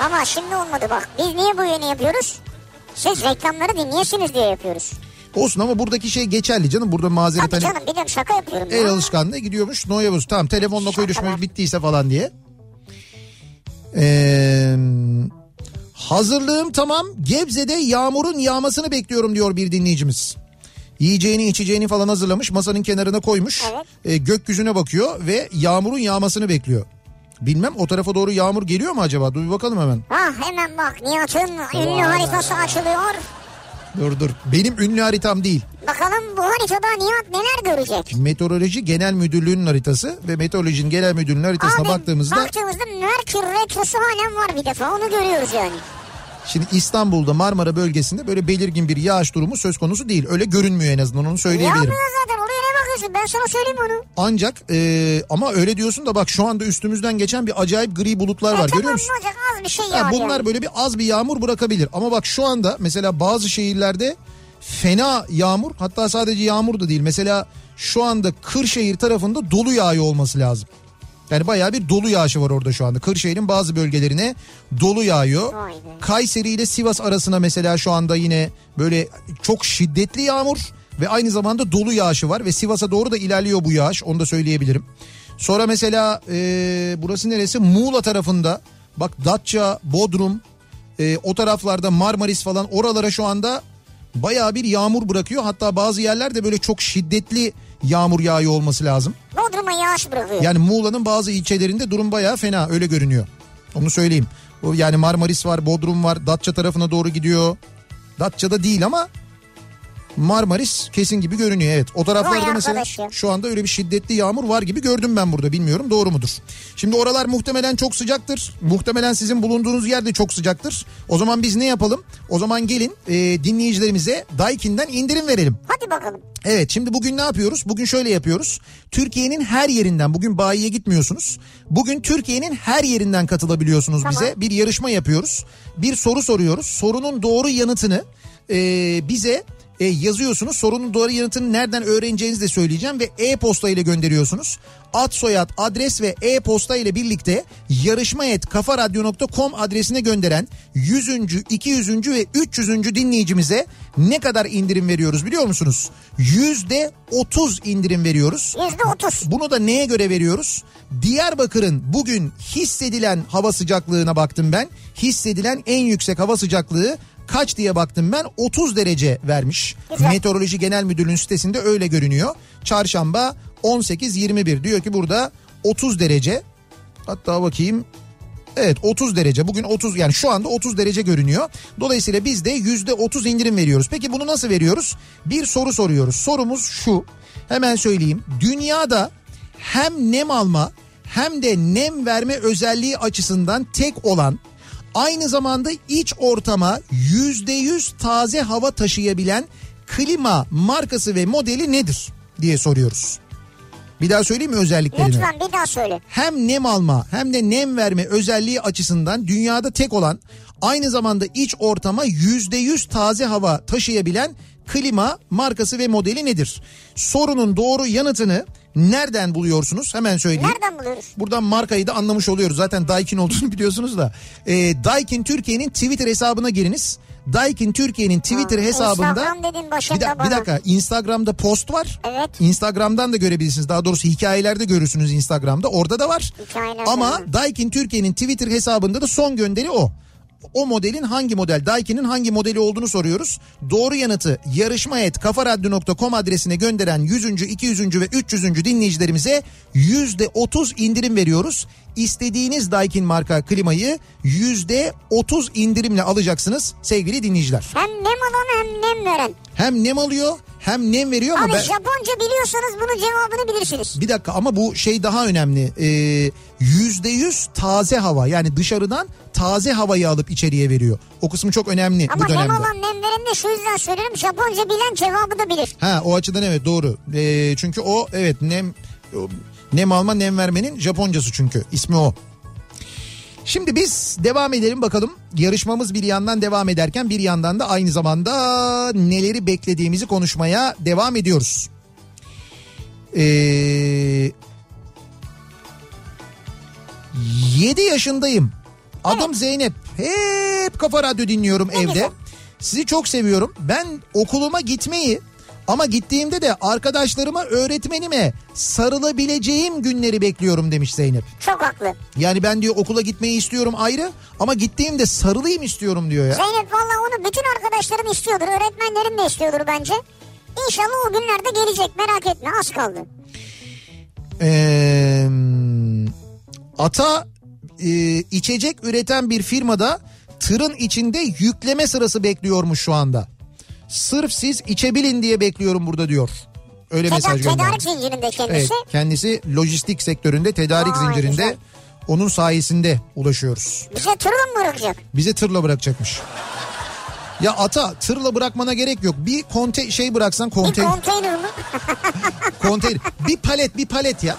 Ama şimdi olmadı bak. Biz niye bu yayını yapıyoruz? Siz reklamları dinleyesiniz diye yapıyoruz.
Olsun ama buradaki şey geçerli canım. Burada mazeret
Tabii
hani
canım de şaka yapıyorum.
el
ya.
alışkanlığı gidiyormuş. Noya buz. Tamam telefonla konuşmamız bittiyse falan diye. Ee, hazırlığım tamam. Gebze'de yağmurun yağmasını bekliyorum diyor bir dinleyicimiz. Yiyeceğini içeceğini falan hazırlamış masanın kenarına koymuş.
Evet.
Ee, gökyüzüne bakıyor ve yağmurun yağmasını bekliyor. Bilmem o tarafa doğru yağmur geliyor mu acaba? Dur bir bakalım hemen.
Ah hemen bak Nihat'ın ünlü haritası açılıyor.
Dur dur. Benim ünlü haritam değil.
Bakalım bu haritada Nihat neler görecek?
Meteoroloji Genel Müdürlüğü'nün haritası ve Meteoroloji'nin Genel Müdürlüğü'nün haritasına
Abi
baktığımızda
baktığımızda Merkür Retrosu halen var bir defa onu görüyoruz yani.
şimdi İstanbul'da Marmara bölgesinde böyle belirgin bir yağış durumu söz konusu değil. Öyle görünmüyor en azından onu söyleyebilirim.
Yağmıyor zaten bakıyorsun ben sana söyleyeyim onu.
Ancak e, ama öyle diyorsun da bak şu anda üstümüzden geçen bir acayip gri bulutlar var
E,
görüyor
tamam
musun?
ne olacak az bir şey
Ha,
yağar
bunlar böyle bir az bir yağmur bırakabilir. Ama bak şu anda mesela bazı şehirlerde fena yağmur hatta sadece yağmur da değil. Mesela şu anda Kırşehir tarafında dolu yağıyor olması lazım. Yani bayağı bir dolu yağışı var orada şu anda. Kırşehir'in bazı bölgelerine dolu yağıyor.
Be.
Kayseri ile Sivas arasına mesela şu anda yine böyle çok şiddetli yağmur ve aynı zamanda dolu yağışı var ve Sivas'a doğru da ilerliyor bu yağış onu da söyleyebilirim. Sonra mesela e, burası neresi? Muğla tarafında bak Datça, Bodrum e, o taraflarda Marmaris falan oralara şu anda bayağı bir yağmur bırakıyor. Hatta bazı yerlerde böyle çok şiddetli yağmur yağıyor olması lazım.
Bodrum'a yağış bırakıyor.
Yani Muğla'nın bazı ilçelerinde durum bayağı fena öyle görünüyor. Onu söyleyeyim. Yani Marmaris var, Bodrum var, Datça tarafına doğru gidiyor. Datça'da değil ama Marmaris kesin gibi görünüyor evet. O taraflarda mesela şu anda öyle bir şiddetli yağmur var gibi gördüm ben burada bilmiyorum doğru mudur? Şimdi oralar muhtemelen çok sıcaktır. Muhtemelen sizin bulunduğunuz yer de çok sıcaktır. O zaman biz ne yapalım? O zaman gelin e, dinleyicilerimize Daikin'den indirim verelim.
Hadi bakalım.
Evet şimdi bugün ne yapıyoruz? Bugün şöyle yapıyoruz. Türkiye'nin her yerinden bugün bayiye gitmiyorsunuz. Bugün Türkiye'nin her yerinden katılabiliyorsunuz
Tamam.
bize. Bir yarışma yapıyoruz. Bir soru soruyoruz. Sorunun doğru yanıtını e, bize e, yazıyorsunuz. Sorunun doğru yanıtını nereden öğreneceğinizi de söyleyeceğim ve e-posta ile gönderiyorsunuz. Ad soyad adres ve e-posta ile birlikte yarışma et kafaradyo.com adresine gönderen 100. 200. ve 300. dinleyicimize ne kadar indirim veriyoruz biliyor musunuz? Yüzde 30 indirim veriyoruz.
Yüzde otuz.
Bunu da neye göre veriyoruz? Diyarbakır'ın bugün hissedilen hava sıcaklığına baktım ben. Hissedilen en yüksek hava sıcaklığı kaç diye baktım ben 30 derece vermiş.
Güzel.
Meteoroloji Genel Müdürlüğü'nün sitesinde öyle görünüyor. Çarşamba 18-21 diyor ki burada 30 derece. Hatta bakayım Evet 30 derece bugün 30 yani şu anda 30 derece görünüyor. Dolayısıyla biz de %30 indirim veriyoruz. Peki bunu nasıl veriyoruz? Bir soru soruyoruz. Sorumuz şu hemen söyleyeyim. Dünyada hem nem alma hem de nem verme özelliği açısından tek olan aynı zamanda iç ortama %100 taze hava taşıyabilen klima markası ve modeli nedir diye soruyoruz. Bir daha söyleyeyim mi özelliklerini?
Lütfen bir daha söyle.
hem nem alma hem de nem verme özelliği açısından dünyada tek olan aynı zamanda iç ortama %100 taze hava taşıyabilen klima markası ve modeli nedir? Sorunun doğru yanıtını nereden buluyorsunuz? Hemen söyleyeyim.
Nereden buluyoruz?
Buradan markayı da anlamış oluyoruz. Zaten Daikin olduğunu biliyorsunuz da. Ee, Daikin Türkiye'nin Twitter hesabına giriniz. Daikin Türkiye'nin Twitter
Ha,
hesabında...
Instagram dedin başında
bir,
bana.
bir dakika Instagram'da post var.
Evet.
Instagram'dan da görebilirsiniz. Daha doğrusu hikayelerde görürsünüz Instagram'da. Orada da var.
Hikayelerde
Ama. Daikin Türkiye'nin Twitter hesabında da son gönderi o. O modelin hangi model, Daikin'in hangi modeli olduğunu soruyoruz. Doğru yanıtı yarışma et kafaradyo.com adresine gönderen 100. 200. ve 300. dinleyicilerimize %30 indirim veriyoruz. İstediğiniz Daikin marka klimayı %30 indirimle alacaksınız sevgili dinleyiciler.
Hem nem alan hem nem veren.
Hem nem alıyor hem nem veriyor ama
Abi
ben...
Japonca biliyorsanız bunun cevabını bilirsiniz.
Bir dakika ama bu şey daha önemli. Ee, Yüzde yüz taze hava yani dışarıdan taze havayı alıp içeriye veriyor. O kısmı çok önemli
Ama
bu dönemde.
nem alan nem veren de şu yüzden söylüyorum. Japonca bilen cevabı da bilir.
Ha o açıdan evet doğru. Ee, çünkü o evet nem nem alma nem vermenin Japoncası çünkü ismi o. Şimdi biz devam edelim bakalım. Yarışmamız bir yandan devam ederken bir yandan da aynı zamanda neleri beklediğimizi konuşmaya devam ediyoruz. Ee, 7 yaşındayım. Adım Zeynep. Hep Kafa Radyo dinliyorum evde.
güzel.
Sizi çok seviyorum. Ben okuluma gitmeyi ama gittiğimde de arkadaşlarıma, öğretmenime sarılabileceğim günleri bekliyorum demiş Zeynep.
Çok haklı.
Yani ben diyor okula gitmeyi istiyorum ayrı ama gittiğimde sarılayım istiyorum diyor ya.
Zeynep valla onu bütün arkadaşların istiyordur. Öğretmenlerin de istiyordur bence. İnşallah o günlerde gelecek merak etme az kaldı.
Ee, ata e, içecek üreten bir firmada tırın içinde yükleme sırası bekliyormuş şu anda. Sırf siz içebilin diye bekliyorum burada diyor. Öyle
Teda-
mesaj göndermiş.
tedarik zincirinde
Evet,
kendisi.
kendisi lojistik sektöründe tedarik
Vay,
zincirinde
güzel.
onun sayesinde ulaşıyoruz.
Bize tırla mı bırakacak?
Bize tırla bırakacakmış. Ya ata tırla bırakmana gerek yok. Bir konte şey bıraksan
Bir
konteyner,
konteyner mi?
konteyner. Bir palet bir palet ya.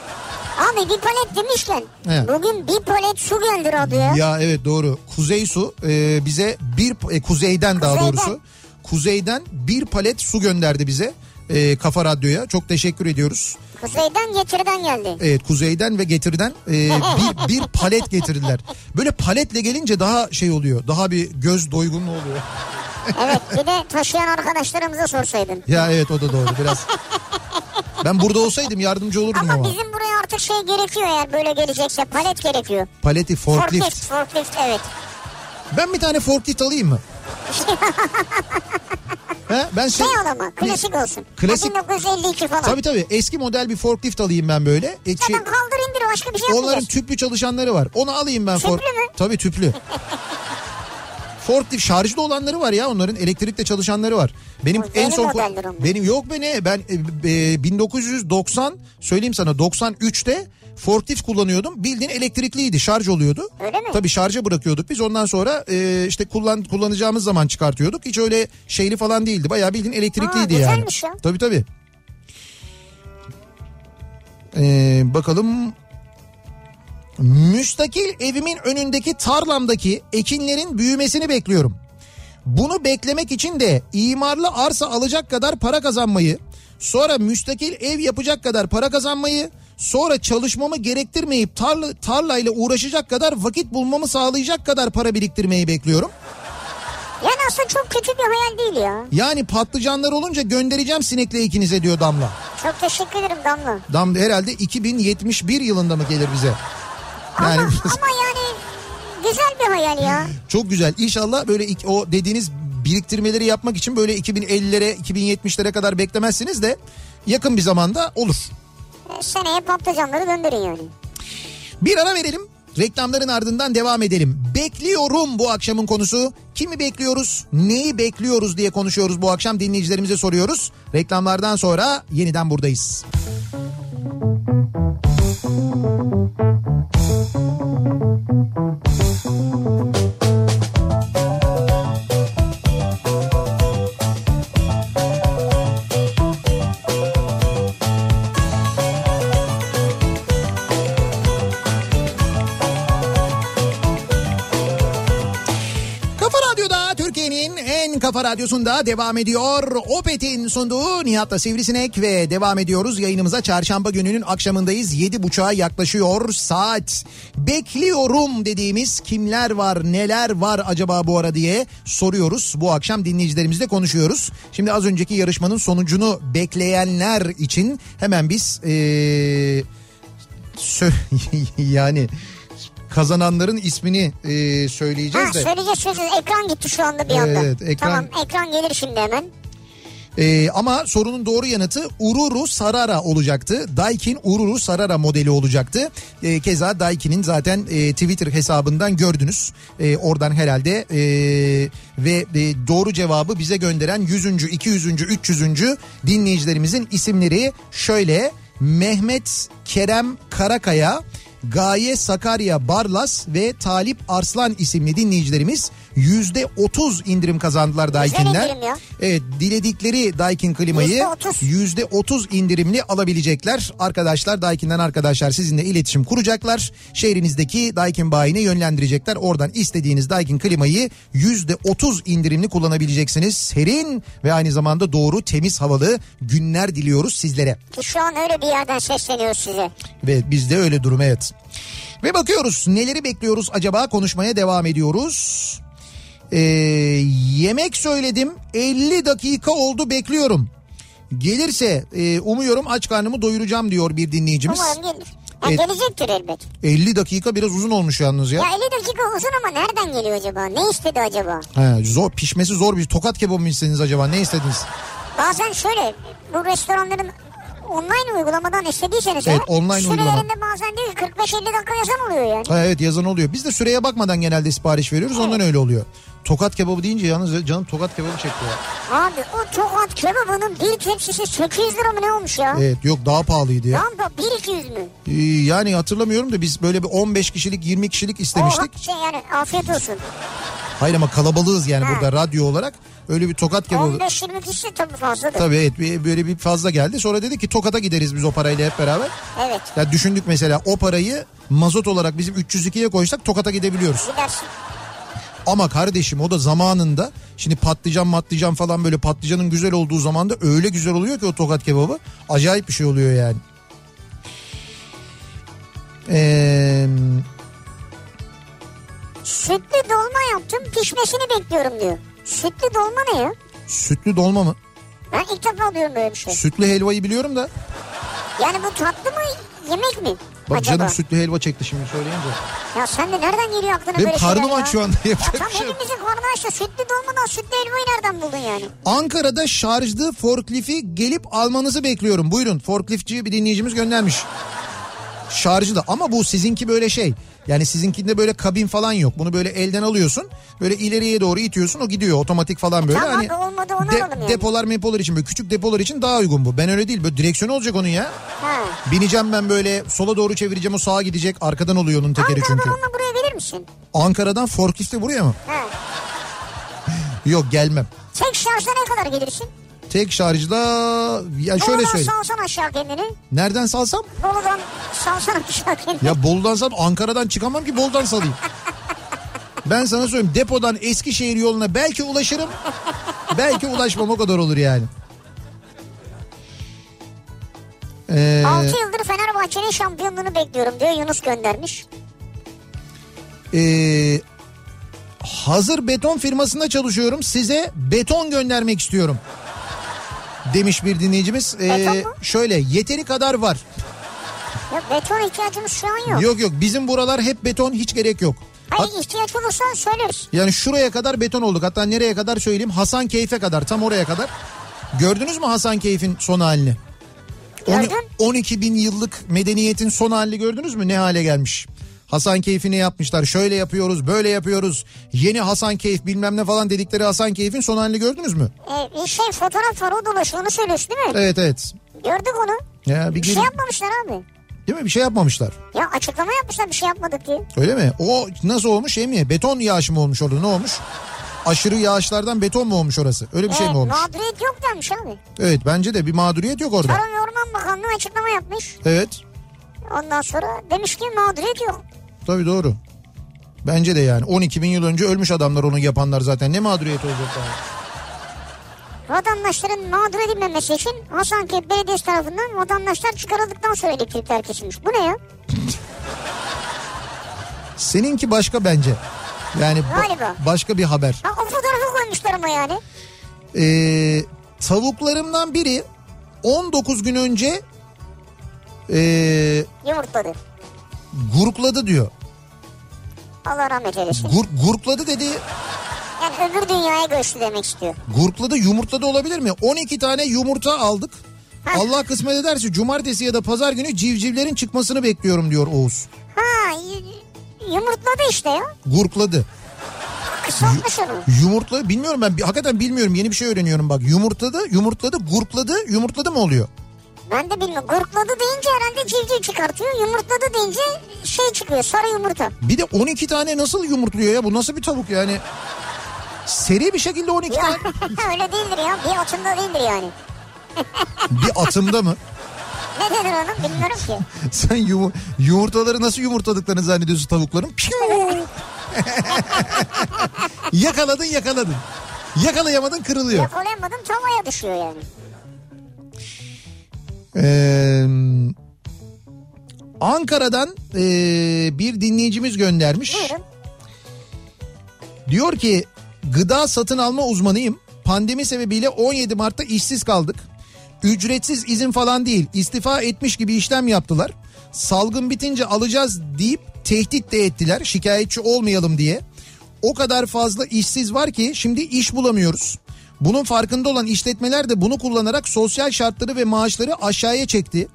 Abi bir palet demişken
Evet.
bugün bir palet su geldi radyoya.
Ya evet doğru. Kuzey Su e, bize bir e, kuzeyden daha
Kuzeyden.
doğrusu kuzeyden bir palet su gönderdi bize e, Kafa Radyo'ya. Çok teşekkür ediyoruz.
Kuzeyden getirden geldi.
Evet kuzeyden ve getirden e, bir, bir palet getirdiler. Böyle paletle gelince daha şey oluyor. Daha bir göz doygunluğu oluyor.
Evet bir de taşıyan arkadaşlarımıza sorsaydın.
Ya evet o da doğru biraz. Ben burada olsaydım yardımcı olurdum
Ama
ama.
bizim buraya artık şey gerekiyor eğer böyle gelecekse palet gerekiyor.
Paleti forklift.
Forklift, forklift evet.
Ben bir tane forklift alayım mı? He? Ben
Şey
şey,
ama klasik olsun.
Klasik-
Ha, 1952 falan.
Tabii tabii eski model bir forklift alayım ben böyle. E, şey-
Zaten kaldır indir başka bir şey
onların tüplü çalışanları var. Onu alayım ben.
Tüplü mü?
Tabii tüplü. Forklift şarjlı olanları var ya onların elektrikle çalışanları var. Benim
O
en son
onlar.
benim yok be ne ben e, e, 1990 söyleyeyim sana 93'te forklift kullanıyordum. Bildiğin elektrikliydi şarj oluyordu.
Öyle mi?
Tabii şarja bırakıyorduk biz ondan sonra e, işte kullan kullanacağımız zaman çıkartıyorduk. Hiç öyle şeyli falan değildi. Bayağı bildiğin elektrikliydi
Aa,
yani.
ya.
Tabii tabii. Ee, bakalım Müstakil evimin önündeki tarlamdaki ekinlerin büyümesini bekliyorum. Bunu beklemek için de imarlı arsa alacak kadar para kazanmayı, sonra müstakil ev yapacak kadar para kazanmayı, sonra çalışmamı gerektirmeyip tarla, tarlayla uğraşacak kadar vakit bulmamı sağlayacak kadar para biriktirmeyi bekliyorum.
Yani aslında çok kötü bir hayal değil ya.
Yani patlıcanlar olunca göndereceğim sinekle ikinize diyor Damla.
Çok teşekkür ederim Damla.
Damla herhalde 2071 yılında mı gelir bize? Yani
Ama, ama yani güzel bir hayal ya.
Çok güzel. İnşallah böyle o dediğiniz biriktirmeleri yapmak için böyle 2050'lere 2070'lere kadar beklemezsiniz de yakın bir zamanda olur.
E, Seneye patlıcanları gönderin yani.
Bir ara verelim. Reklamların ardından devam edelim. Bekliyorum bu akşamın konusu. Kimi bekliyoruz? Neyi bekliyoruz diye konuşuyoruz bu akşam dinleyicilerimize soruyoruz. Reklamlardan sonra yeniden buradayız. Kafa radyosunda devam ediyor. Opet'in sunduğu Nihat'la Sivrisinek ve devam ediyoruz. Yayınımıza çarşamba gününün akşamındayız. Yedi buçuğa yaklaşıyor saat. Bekliyorum dediğimiz kimler var neler var acaba bu ara diye soruyoruz. Bu akşam dinleyicilerimizle konuşuyoruz. Şimdi az önceki yarışmanın sonucunu bekleyenler için hemen biz... Ee, sö- yani kazananların ismini e, söyleyeceğiz
Ha
de.
söyleyeceğiz söyleyeceğiz. Ekran gitti şu anda bir anda.
Evet, ekran-
Tamam ekran gelir şimdi hemen.
Ee, ama sorunun doğru yanıtı Ururu Sarara olacaktı. Daikin Ururu Sarara modeli olacaktı. Ee, keza Daikin'in zaten e, Twitter hesabından gördünüz. Ee, oradan herhalde e, ve e, doğru cevabı bize gönderen 100. 200. 300. dinleyicilerimizin isimleri şöyle Mehmet Kerem Karakaya, Gaye Sakarya Barlas ve Talip Arslan isimli dinleyicilerimiz %30 indirim kazandılar Daikin'den. Evet diledikleri Daikin klimayı
%30.
%30 indirimli alabilecekler. Arkadaşlar Daikin'den arkadaşlar sizinle iletişim kuracaklar. Şehrinizdeki Daikin bayine yönlendirecekler. Oradan istediğiniz Daikin klimayı %30 indirimli kullanabileceksiniz. Serin ve aynı zamanda doğru temiz havalı günler diliyoruz sizlere.
Ki şu an öyle bir yerden sesleniyoruz size.
Ve bizde öyle durum evet. Ve bakıyoruz neleri bekliyoruz acaba konuşmaya devam ediyoruz. Ee, yemek söyledim 50 dakika oldu bekliyorum. Gelirse e, umuyorum aç karnımı doyuracağım diyor bir dinleyicimiz.
Umarım gelir.
Evet.
gelecektir elbet.
50 dakika biraz uzun olmuş yalnız ya.
Ya 50 dakika uzun ama nereden geliyor acaba? Ne istedi acaba?
He, zor pişmesi zor bir tokat kebabı mı istediniz acaba ne istediniz?
Bazen şöyle bu restoranların online uygulamadan istediyseniz
Evet,
eğer,
online
sürelerinde
uygulama.
bazen diyor ki 45-50 dakika yazan oluyor yani.
Ha, evet yazan oluyor. Biz de süreye bakmadan genelde sipariş veriyoruz ondan öyle oluyor. Tokat kebabı deyince yalnız canım tokat kebabı çekti ya.
Abi o tokat kebabının bir tepsisi 800 lira mı ne olmuş ya?
Evet yok daha pahalıydı ya.
Lan da 1-200 mü?
Ee, yani hatırlamıyorum da biz böyle bir 15 kişilik 20 kişilik istemiştik.
Oha, şey yani afiyet olsun.
Hayır ama kalabalığız yani
Ha.
burada radyo olarak. Öyle bir tokat kebabı.
15-20 kişi tabii fazladır.
Tabii evet bir- böyle bir fazla geldi. Sonra dedi ki Tokat'a gideriz biz o parayla hep beraber.
Evet
Ya düşündük mesela o parayı mazot olarak bizim 302'ye koysak Tokat'a gidebiliyoruz.
gidersin.
Ama kardeşim o da zamanında şimdi patlıcan matlıcan falan böyle patlıcanın güzel olduğu zaman da öyle güzel oluyor ki o tokat kebabı. Acayip bir şey oluyor yani. Ee,
Sütlü dolma yaptım pişmesini bekliyorum diyor. Sütlü dolma ne ya?
sütlü dolma mı?
Ben ilk defa diyorum böyle bir şey.
Sütlü helvayı biliyorum da.
Yani bu tatlı mı yemek mi?
Bak
acaba?
canım sütlü helva çekti şimdi söyleyince.
Ya sen de nereden geliyor aklına
Benim
böyle
karnım
şeyler
aç şu anda,
Ya tam
şey
hepimizin karnı aç da sütlü dolmadan sütlü helvayı nereden buldun yani?
Ankara'da şarjlı forklifti gelip almanızı bekliyorum. Buyurun forkliftçi bir dinleyicimiz göndermiş. Şarjlı ama bu sizinki böyle şey. Yani sizinkinde böyle kabin falan yok. Bunu böyle elden alıyorsun. Böyle ileriye doğru itiyorsun o gidiyor otomatik falan böyle.
Tamam
hani
olmadı, onu alalım yani.
Depolar mepolar için böyle küçük depolar için daha uygun bu. Ben öyle değil. Böyle direksiyon olacak onun ya.
Ha.
Bineceğim ben böyle sola doğru çevireceğim o sağa gidecek. Arkadan oluyor onun tekeri çünkü.
Ankara'dan buraya verir misin?
Ankara'dan forklifti buraya mı?
Ha.
Yok gelmem.
Tek şarjda ne kadar gelirsin?
Tek şarjda ya şöyle
Bolu'dan
söyleyeyim.
salsan aşağı kendini.
Nereden salsam?
Bolu'dan salsan aşağı kendini.
Ya Bolu'dan sal Ankara'dan çıkamam ki Bolu'dan salayım. Ben sana söyleyeyim depodan Eskişehir yoluna belki ulaşırım. belki ulaşmam o kadar olur yani. Ee,
6 yıldır Fenerbahçe'nin şampiyonluğunu bekliyorum diyor Yunus göndermiş.
ee, hazır beton firmasında çalışıyorum. Size beton göndermek istiyorum. Demiş bir dinleyicimiz. Ee,
Beton mu?
şöyle yeteri kadar var.
Ya beton ihtiyacımız şu an yok.
Yok yok bizim buralar hep beton hiç gerek yok.
Hayır ihtiyaç olursa söyleriz.
Yani şuraya kadar beton olduk. Hatta nereye kadar söyleyeyim? Hasan Keyf'e kadar tam oraya kadar. Gördünüz mü Hasan Keyf'in son halini? On-
Gördüm.
12 bin yıllık medeniyetin son halini gördünüz mü? Ne hale gelmiş? Hasan Keyf'ini yapmışlar. Şöyle yapıyoruz, böyle yapıyoruz. Yeni Hasan Keyf bilmem ne falan dedikleri Hasan Keyf'in son halini gördünüz mü?
Ee, bir şey fotoğraf var o dolaşıyor onu söylüyorsun değil mi?
Evet evet.
Gördük onu.
Ya bir
Bir şey yapmamışlar abi.
Değil mi? Bir şey yapmamışlar.
Ya açıklama yapmışlar bir şey yapmadık diye.
Öyle mi? O nasıl olmuş şey mi? Beton yağışı mı olmuş orada? Ne olmuş? Aşırı yağışlardan beton mu olmuş orası? Öyle bir şey mi
Ee,
olmuş?
Mağduriyet yok demiş abi.
Evet bence de bir mağduriyet yok orada.
Tarım Orman Bakanlığı açıklama yapmış.
Evet.
Ondan sonra demiş ki mağduriyet yok.
Tabii doğru. Bence de yani 12 bin yıl önce ölmüş adamlar onu yapanlar zaten. Ne mağduriyet olacak daha?
Vatandaşların mağdur edilmemesi için Hasankeyf Belediyesi tarafından vatandaşlar çıkarıldıktan sonra elektrikler kesilmiş. Bu ne ya?
Seninki başka bence. Yani ba- başka bir haber.
Ha o fotoğrafı koymuşlar ama yani.
Ee, tavuklarımdan biri 19 gün önce ee,
Yumurtladı.
Gurkladı diyor.
Allah rahmet eylesin.
Gur, gurkladı dedi.
Yani öbür dünyaya göçtü demek istiyor.
Gurkladı yumurtladı olabilir mi? 12 tane yumurta aldık. Allah kısmet ederse cumartesi ya da pazar günü civcivlerin çıkmasını bekliyorum diyor Oğuz.
Ha yumurtladı işte ya.
Gurkladı.
Kısaltmış onu.
Yumurtla bilmiyorum ben hakikaten bilmiyorum yeni bir şey öğreniyorum bak. Yumurtladı, yumurtladı, gurkladı, yumurtladı mı oluyor?
Ben de bilmiyorum. Gurkladı deyince herhalde civciv çıkartıyor. Yumurtladı deyince şey çıkıyor sarı yumurta.
Bir de 12 tane nasıl yumurtluyor ya? Bu nasıl bir tavuk yani? Seri bir şekilde 12
Ya,
tane.
öyle değildir ya. Bir atımda değildir yani.
Bir atımda mı?
Ne denir onun bilmiyorum ki.
Sen yumu- yumurtaları nasıl yumurtladıklarını zannediyorsun tavukların? Yakaladın yakaladın. Yakalayamadın kırılıyor.
Yakalayamadım tavaya düşüyor yani.
Ee, Ankara'dan ee, bir dinleyicimiz göndermiş.
Buyurun.
Diyor ki gıda satın alma uzmanıyım. Pandemi sebebiyle 17 Mart'ta işsiz kaldık. Ücretsiz izin falan değil istifa etmiş gibi işlem yaptılar. Salgın bitince alacağız deyip tehdit de ettiler şikayetçi olmayalım diye. O kadar fazla işsiz var ki şimdi iş bulamıyoruz. Bunun farkında olan işletmeler de bunu kullanarak sosyal şartları ve maaşları aşağıya çekti.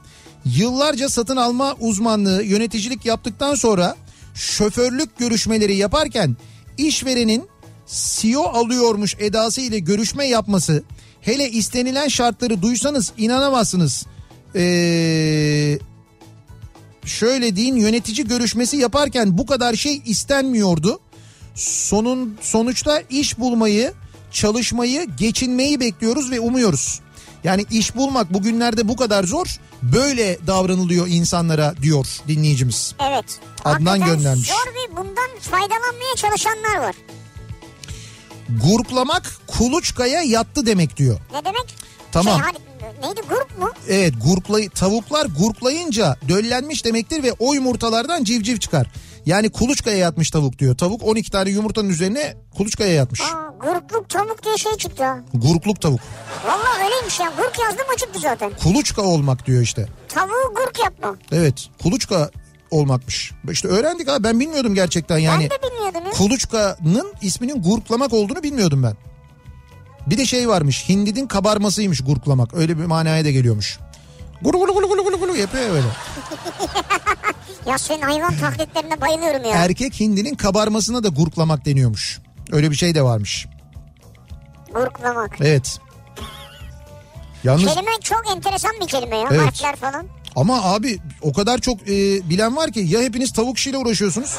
Yıllarca satın alma uzmanlığı, yöneticilik yaptıktan sonra şoförlük görüşmeleri yaparken işverenin CEO alıyormuş edası ile görüşme yapması hele istenilen şartları duysanız inanamazsınız. Ee, şöyle deyin yönetici görüşmesi yaparken bu kadar şey istenmiyordu. Sonun sonuçta iş bulmayı, çalışmayı, geçinmeyi bekliyoruz ve umuyoruz. Yani iş bulmak bugünlerde bu kadar zor. Böyle davranılıyor insanlara diyor dinleyicimiz.
Evet.
Adnan göndermiş.
Zor ve bundan faydalanmaya çalışanlar var.
Gurklamak kuluçkaya yattı demek diyor.
Ne demek?
Tamam.
Şey, hani, neydi grup mu?
Evet gurklay tavuklar gurklayınca döllenmiş demektir ve o yumurtalardan civciv çıkar. Yani kuluçkaya yatmış tavuk diyor. Tavuk 12 tane yumurtanın üzerine kuluçkaya yatmış.
Aa, grupluk tavuk diye şey çıktı ha.
Gurkluk tavuk.
Valla öyleymiş ya. Gurk yazdım açıktı zaten.
Kuluçka olmak diyor işte.
Tavuğu gurk yapma.
Evet kuluçka olmakmış. İşte öğrendik abi ben bilmiyordum gerçekten yani.
Ben de bilmiyordum ya.
Kuluçkanın isminin gurklamak olduğunu bilmiyordum ben. Bir de şey varmış hindidin kabarmasıymış gurklamak. Öyle bir manaya da geliyormuş. Gulu gulu gulu gulu gulu gulu yapıyor ya böyle.
Ya senin hayvan taklitlerine bayılıyorum ya.
Erkek hindinin kabarmasına da gurklamak deniyormuş. Öyle bir şey de varmış.
Gurklamak.
Evet. Yalnız
Kelime çok enteresan bir kelime ya.
Evet.
Harfler falan.
ama abi o kadar çok e, bilen var ki ya hepiniz tavuk işiyle uğraşıyorsunuz.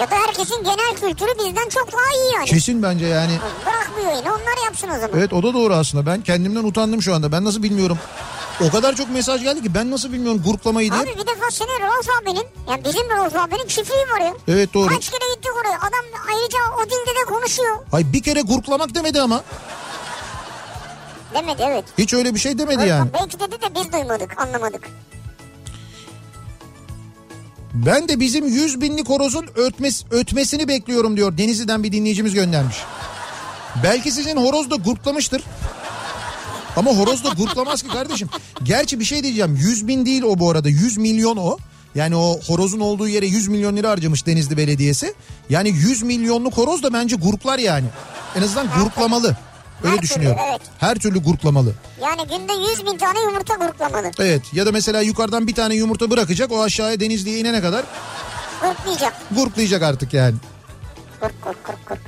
Ya da herkesin genel kültürü bizden çok daha iyi yani.
Kesin bence yani.
Bırak bu yayını onlar yapsın o zaman.
Evet o da doğru aslında. Ben kendimden utandım şu anda. Ben nasıl bilmiyorum. O kadar çok mesaj geldi ki ben nasıl bilmiyorum gurklamayı diye.
Abi bir defa senin Rauf abinin yani bizim Rauf abinin çiftliği var ya.
Evet doğru.
Kaç kere gittik oraya. Adam ayrıca o dilde de konuşuyor.
Ay bir kere gurklamak demedi ama.
Demedi evet.
Hiç öyle bir şey demedi
Öyle-
yani.
Belki dedi de biz duymadık anlamadık.
Ben de bizim 100 binlik horozun ötmesi, ötmesini bekliyorum diyor. Denizli'den bir dinleyicimiz göndermiş. Belki sizin horoz da gurklamıştır. Ama horoz da gurklamaz ki kardeşim. Gerçi bir şey diyeceğim. 100 bin değil o bu arada. 100 milyon o. Yani o horozun olduğu yere 100 milyon lira harcamış Denizli Belediyesi. Yani 100 milyonluk horoz da bence gurklar yani. En azından gurklamalı. Öyle
Her
düşünüyorum.
türlü, evet.
Her türlü gurklamalı.
Yani günde 100 bin tane yumurta gurklamalı.
Evet ya da mesela yukarıdan bir tane yumurta bırakacak o aşağıya Denizli'ye inene kadar
Gurklayacak.
gurklayacak artık yani.
Gurk gurk gurk gurk.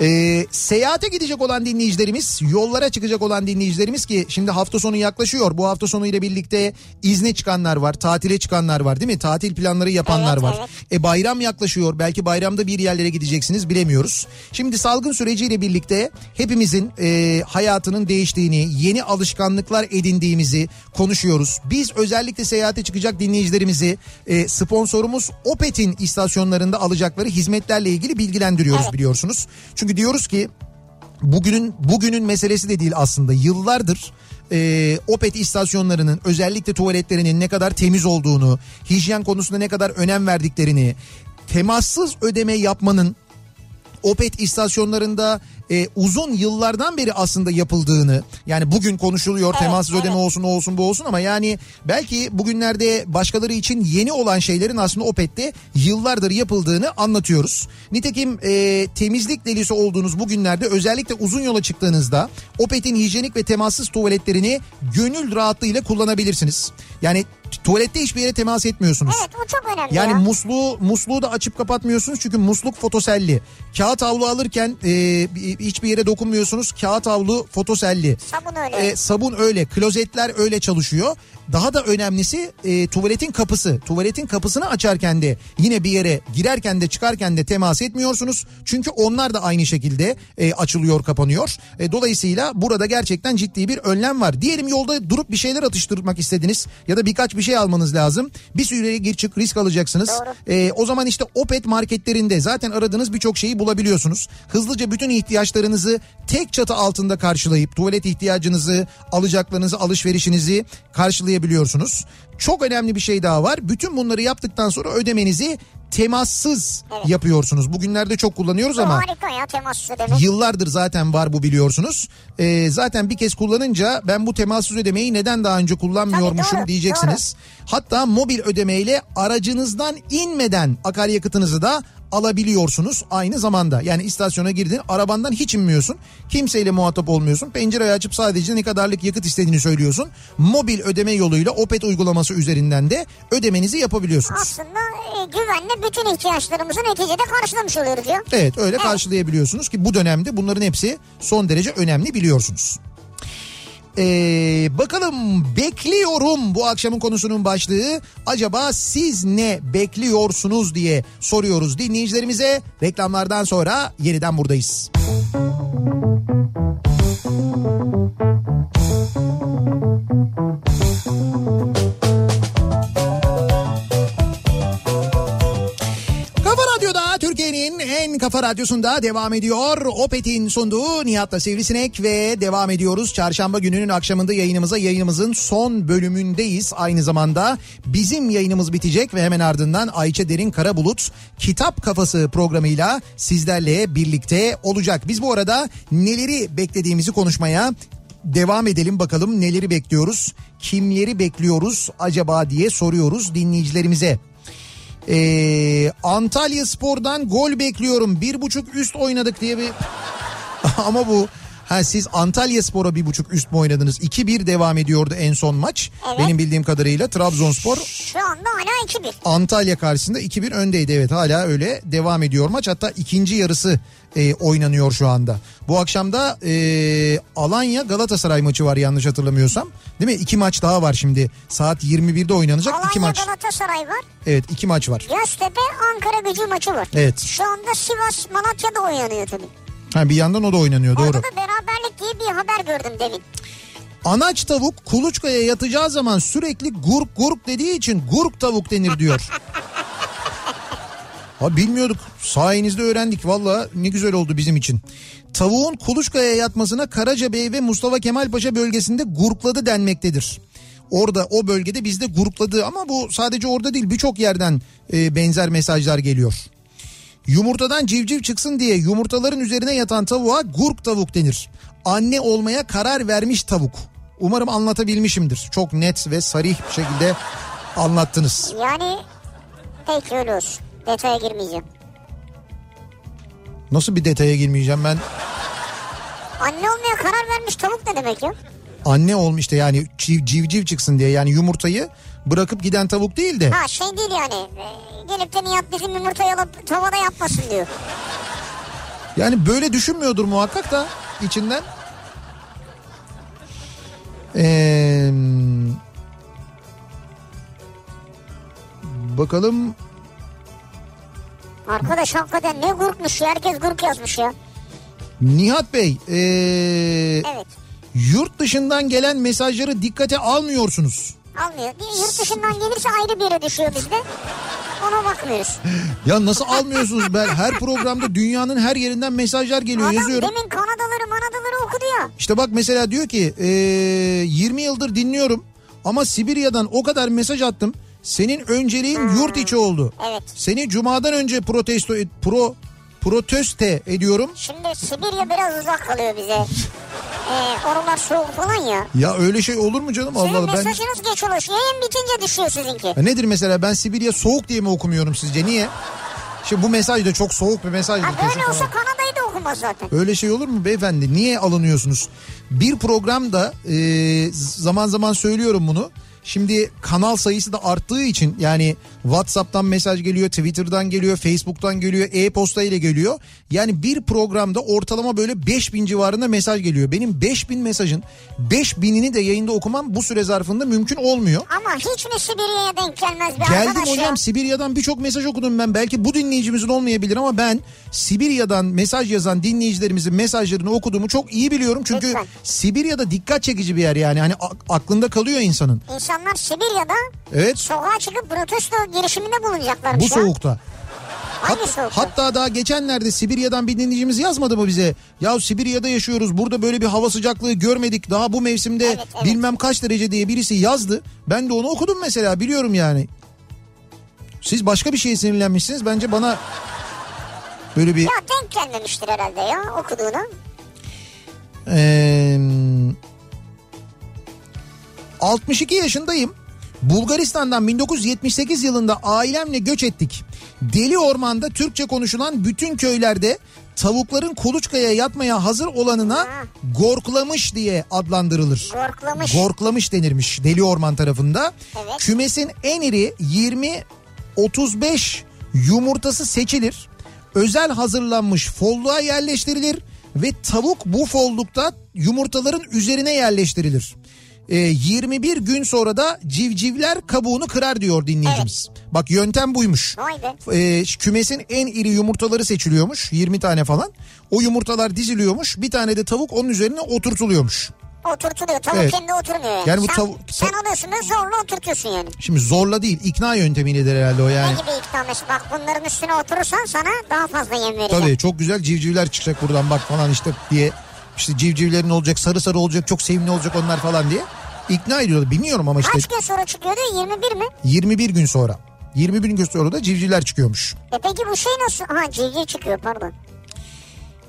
Ee, seyahate gidecek olan dinleyicilerimiz, yollara çıkacak olan dinleyicilerimiz ki şimdi hafta sonu yaklaşıyor. Bu hafta sonu ile birlikte izne çıkanlar var, tatile çıkanlar var değil mi? Tatil planları yapanlar
Evet,
var.
evet.
E bayram yaklaşıyor. Belki bayramda bir yerlere gideceksiniz bilemiyoruz. Şimdi salgın süreciyle birlikte hepimizin e, hayatının değiştiğini, yeni alışkanlıklar edindiğimizi konuşuyoruz. Biz özellikle seyahate çıkacak dinleyicilerimizi e, sponsorumuz Opet'in istasyonlarında alacakları hizmetlerle ilgili bilgilendiriyoruz
Evet.
biliyorsunuz. Çünkü diyoruz ki bugünün bugünün meselesi de değil aslında. Yıllardır e, Opet istasyonlarının özellikle tuvaletlerinin ne kadar temiz olduğunu, hijyen konusunda ne kadar önem verdiklerini, temassız ödeme yapmanın Opet istasyonlarında e, uzun yıllardan beri aslında yapıldığını yani bugün konuşuluyor
Evet,
temassız ödeme
evet.
olsun o olsun bu olsun ama yani belki bugünlerde başkaları için yeni olan şeylerin aslında Opet'te yıllardır yapıldığını anlatıyoruz. Nitekim e, temizlik delisi olduğunuz bugünlerde özellikle uzun yola çıktığınızda Opet'in hijyenik ve temassız tuvaletlerini gönül rahatlığıyla kullanabilirsiniz. Yani Tuvalette hiçbir yere temas etmiyorsunuz.
Evet o çok önemli
Yani
ya.
musluğu musluğu da açıp kapatmıyorsunuz çünkü musluk fotoselli. Kağıt havlu alırken e, hiçbir yere dokunmuyorsunuz. Kağıt havlu fotoselli.
Sabun öyle.
E, sabun öyle. Klozetler öyle çalışıyor. Daha da önemlisi e, tuvaletin kapısı. Tuvaletin kapısını açarken de yine bir yere girerken de çıkarken de temas etmiyorsunuz. Çünkü onlar da aynı şekilde e, açılıyor kapanıyor. E, dolayısıyla burada gerçekten ciddi bir önlem var. Diyelim yolda durup bir şeyler atıştırmak istediniz ya da birkaç bir şey almanız lazım. Bir süreye gir çık risk alacaksınız.
Doğru.
E, o zaman işte Opet marketlerinde zaten aradığınız birçok şeyi bulabiliyorsunuz. Hızlıca bütün ihtiyaçlarınızı tek çatı altında karşılayıp tuvalet ihtiyacınızı, alacaklarınızı, alışverişinizi karşılayabiliyorsunuz. Çok önemli bir şey daha var. Bütün bunları yaptıktan sonra ödemenizi temassız
Evet.
yapıyorsunuz. Bugünlerde çok kullanıyoruz
Bu
ama
harika ya temassız ödeme.
Yıllardır zaten var bu biliyorsunuz. Ee, zaten bir kez kullanınca ben bu temassız ödemeyi neden daha önce kullanmıyormuşum
Tabii, doğru,
diyeceksiniz. Hatta mobil ödemeyle aracınızdan inmeden akaryakıtınızı da alabiliyorsunuz aynı zamanda. Yani istasyona girdin arabandan hiç inmiyorsun. Kimseyle muhatap olmuyorsun. Pencereyi açıp sadece ne kadarlık yakıt istediğini söylüyorsun. Mobil ödeme yoluyla Opet uygulaması üzerinden de ödemenizi yapabiliyorsunuz.
Aslında e, güvenle bütün ihtiyaçlarımızı neticede karşılamış oluyoruz ya.
Evet öyle karşılayabiliyorsunuz ki bu dönemde bunların hepsi son derece önemli biliyorsunuz. Ee, bakalım bekliyorum bu akşamın konusunun başlığı. Acaba siz ne bekliyorsunuz diye soruyoruz dinleyicilerimize. Reklamlardan sonra yeniden buradayız. Kafa Kafa radyosunda devam ediyor. Opet'in sunduğu Nihat'la Sivrisinek ve devam ediyoruz. Çarşamba gününün akşamında yayınımıza yayınımızın son bölümündeyiz. Aynı zamanda bizim yayınımız bitecek ve hemen ardından Ayça Derin Karabulut Kitap Kafası programıyla sizlerle birlikte olacak. Biz bu arada neleri beklediğimizi konuşmaya devam edelim bakalım neleri bekliyoruz. Kimleri bekliyoruz acaba diye soruyoruz dinleyicilerimize. Ee, Antalya Spor'dan gol bekliyorum. Bir buçuk üst oynadık diye bir... Ama bu... Ha siz Antalya Spor'a bir buçuk üst mü oynadınız? 2-1 devam ediyordu en son maç.
Evet.
Benim bildiğim kadarıyla Trabzonspor
Şu anda hala 2-1.
Antalya karşısında 2-1 öndeydi. Evet hala öyle devam ediyor maç. Hatta ikinci yarısı e, oynanıyor şu anda. Bu akşam da e, Alanya Galatasaray maçı var yanlış hatırlamıyorsam. Değil mi? İki maç daha var şimdi. Saat 21'de oynanacak iki
Alanya
maç.
Galatasaray var.
Evet iki maç var.
Göztepe Ankara gücü maçı var.
Evet.
Şu anda Sivas Malatya'da oynanıyor tabii.
Ha, bir yandan o da oynanıyor doğru.
Orada da beraberlik diye bir haber gördüm demin.
Anaç tavuk kuluçkaya yatacağı zaman sürekli gurk gurk dediği için gurk tavuk denir diyor. Ha bilmiyorduk. Sayenizde öğrendik. Valla ne güzel oldu bizim için. Tavuğun kuluçkaya yatmasına Karacabey ve Mustafa Kemal Paşa bölgesinde gurkladı denmektedir. Orada o bölgede bizde gurkladı ama bu sadece orada değil birçok yerden e, benzer mesajlar geliyor. Yumurtadan civciv çıksın diye yumurtaların üzerine yatan tavuğa gurk tavuk denir. Anne olmaya karar vermiş tavuk. Umarım anlatabilmişimdir. Çok net ve sarih bir şekilde anlattınız.
Yani peki öyle olsun. Detaya girmeyeceğim.
Nasıl bir detaya girmeyeceğim ben?
Anne olmaya karar vermiş tavuk ne demek ya?
Anne olmuş işte yani civ- civciv çıksın diye yani yumurtayı bırakıp giden tavuk değil de.
Ha şey değil yani. e, Gelip de Nihat bizim yumurtayı alıp tavada yapmasın diyor.
Yani böyle düşünmüyordur muhakkak da içinden. Ee, bakalım
Arkadaş hakikaten ne gurkmuş ya. Herkes gurk yazmış ya.
Nihat Bey ee,
Evet.
yurt dışından gelen mesajları dikkate almıyorsunuz.
Almıyor. Yurt dışından gelirse ayrı bir yere düşüyor bizde. Ona bakmıyoruz.
Ya nasıl almıyorsunuz? Ben her programda dünyanın her yerinden mesajlar geliyor
Adam
yazıyorum.
demin Kanadaları manadaları okudu ya.
İşte bak mesela diyor ki ee, 20 yıldır dinliyorum ama Sibirya'dan o kadar mesaj attım. Senin önceliğin yurt içi oldu.
Evet.
Seni cumadan önce protesto pro proteste ediyorum.
Şimdi Sibirya biraz uzak kalıyor bize. Ee, oralar soğuk falan ya.
Ya öyle şey olur mu canım Allah
Sizin
Allah ben
mesajınız geç oluyor. Yayın bitince düşüyor sizinki.
Ya nedir mesela ben Sibirya soğuk diye mi okumuyorum sizce niye? Şimdi bu mesaj da çok soğuk bir mesaj.
Ha böyle olsa Kanada'yı da okumaz zaten.
Öyle şey olur mu beyefendi? Niye alınıyorsunuz? Bir programda e, zaman zaman söylüyorum bunu. Şimdi kanal sayısı da arttığı için yani WhatsApp'tan mesaj geliyor, Twitter'dan geliyor, Facebook'tan geliyor, e-posta ile geliyor. Yani bir programda ortalama böyle 5000 civarında mesaj geliyor. Benim 5000 mesajın 5000'ini de yayında okumam bu süre zarfında mümkün olmuyor.
Ama hiç mi Sibirya'ya denk gelmez bir
Geldim
arkadaş
hocam
ya?
Sibirya'dan birçok mesaj okudum ben. Belki bu dinleyicimizin olmayabilir ama ben Sibirya'dan mesaj yazan dinleyicilerimizin mesajlarını okuduğumu çok iyi biliyorum. Çünkü
Lütfen.
Sibirya'da dikkat çekici bir yer yani. Hani aklında kalıyor insanın.
İnsanlar Sibirya'da
Evet
sokağa çıkıp protesto girişiminde bulunacaklarmış
bu
ya.
soğukta.
Hangi
Hat-
soğukta?
hatta daha geçenlerde Sibirya'dan bir dinleyicimiz yazmadı mı bize? Ya Sibirya'da yaşıyoruz burada böyle bir hava sıcaklığı görmedik. Daha bu mevsimde
Evet, evet.
bilmem kaç derece diye birisi yazdı. Ben de onu okudum mesela biliyorum yani. Siz başka bir şeye sinirlenmişsiniz. Bence bana böyle bir...
Ya denk gelmemiştir herhalde ya okuduğuna.
Ee, 62 yaşındayım. Bulgaristan'dan 1978 yılında ailemle göç ettik. Deli ormanda Türkçe konuşulan bütün köylerde tavukların kuluçkaya yatmaya hazır olanına gorklamış diye adlandırılır.
Gorklamış.
Gorklamış denirmiş Deli Orman tarafında.
Evet.
Kümesin en iri 20-35 yumurtası seçilir. Özel hazırlanmış folluğa yerleştirilir ve tavuk bu follukta yumurtaların üzerine yerleştirilir. Ee, 21 gün sonra da civcivler kabuğunu kırar diyor dinleyicimiz. Bak yöntem buymuş. Ee, kümesin en iri yumurtaları seçiliyormuş 20 tane falan. O yumurtalar diziliyormuş bir tane de tavuk onun üzerine oturtuluyormuş.
Oturtuluyor. Tavuk
Evet.
kendi oturmuyor yani.
Yani bu
sen,
tavuk-
sen alıyorsun da zorla oturtuyorsun yani.
Şimdi zorla değil ikna yöntemiyledir herhalde o yani.
Ne gibi ikna mesela bak bunların üstüne oturursan sana daha fazla yem vereceğim.
Tabii çok güzel civcivler çıkacak buradan bak falan işte diye. İşte civcivlerin olacak sarı sarı olacak çok sevimli olacak onlar falan diye. ikna ediyorlar bilmiyorum ama işte
Kaç gün sonra çıkıyordu 21 mi?
21 gün sonra. 21 gün sonra da civcivler çıkıyormuş.
E peki bu şey nasıl? Ha civciv çıkıyor pardon.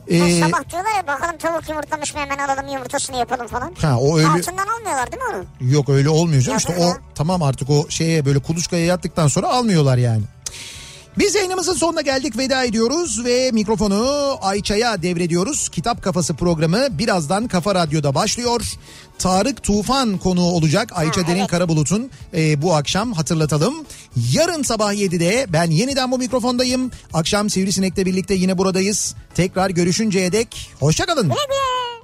Ee,
Ha, sabah diyorlar ya bakalım tavuk yumurtlamış mı hemen alalım yumurtasını yapalım falan.
ha o öyle
Altından almıyorlar değil mi onu?
yok öyle olmuyor canım. İşte o tamam artık o şeye böyle kuluçkaya yattıktan sonra almıyorlar yani. Biz yayınımızın sonuna geldik veda ediyoruz ve mikrofonu Ayça'ya devrediyoruz. Kitap Kafası programı birazdan Kafa Radyo'da başlıyor. Tarık Tufan konuğu olacak Ayça
Ha,
Derin
evet.
Karabulut'un e, bu akşam hatırlatalım. Yarın sabah 7'de ben yeniden bu mikrofondayım. Akşam Sivrisinek'le birlikte yine buradayız. Tekrar görüşünceye dek hoşçakalın.
Güle güle.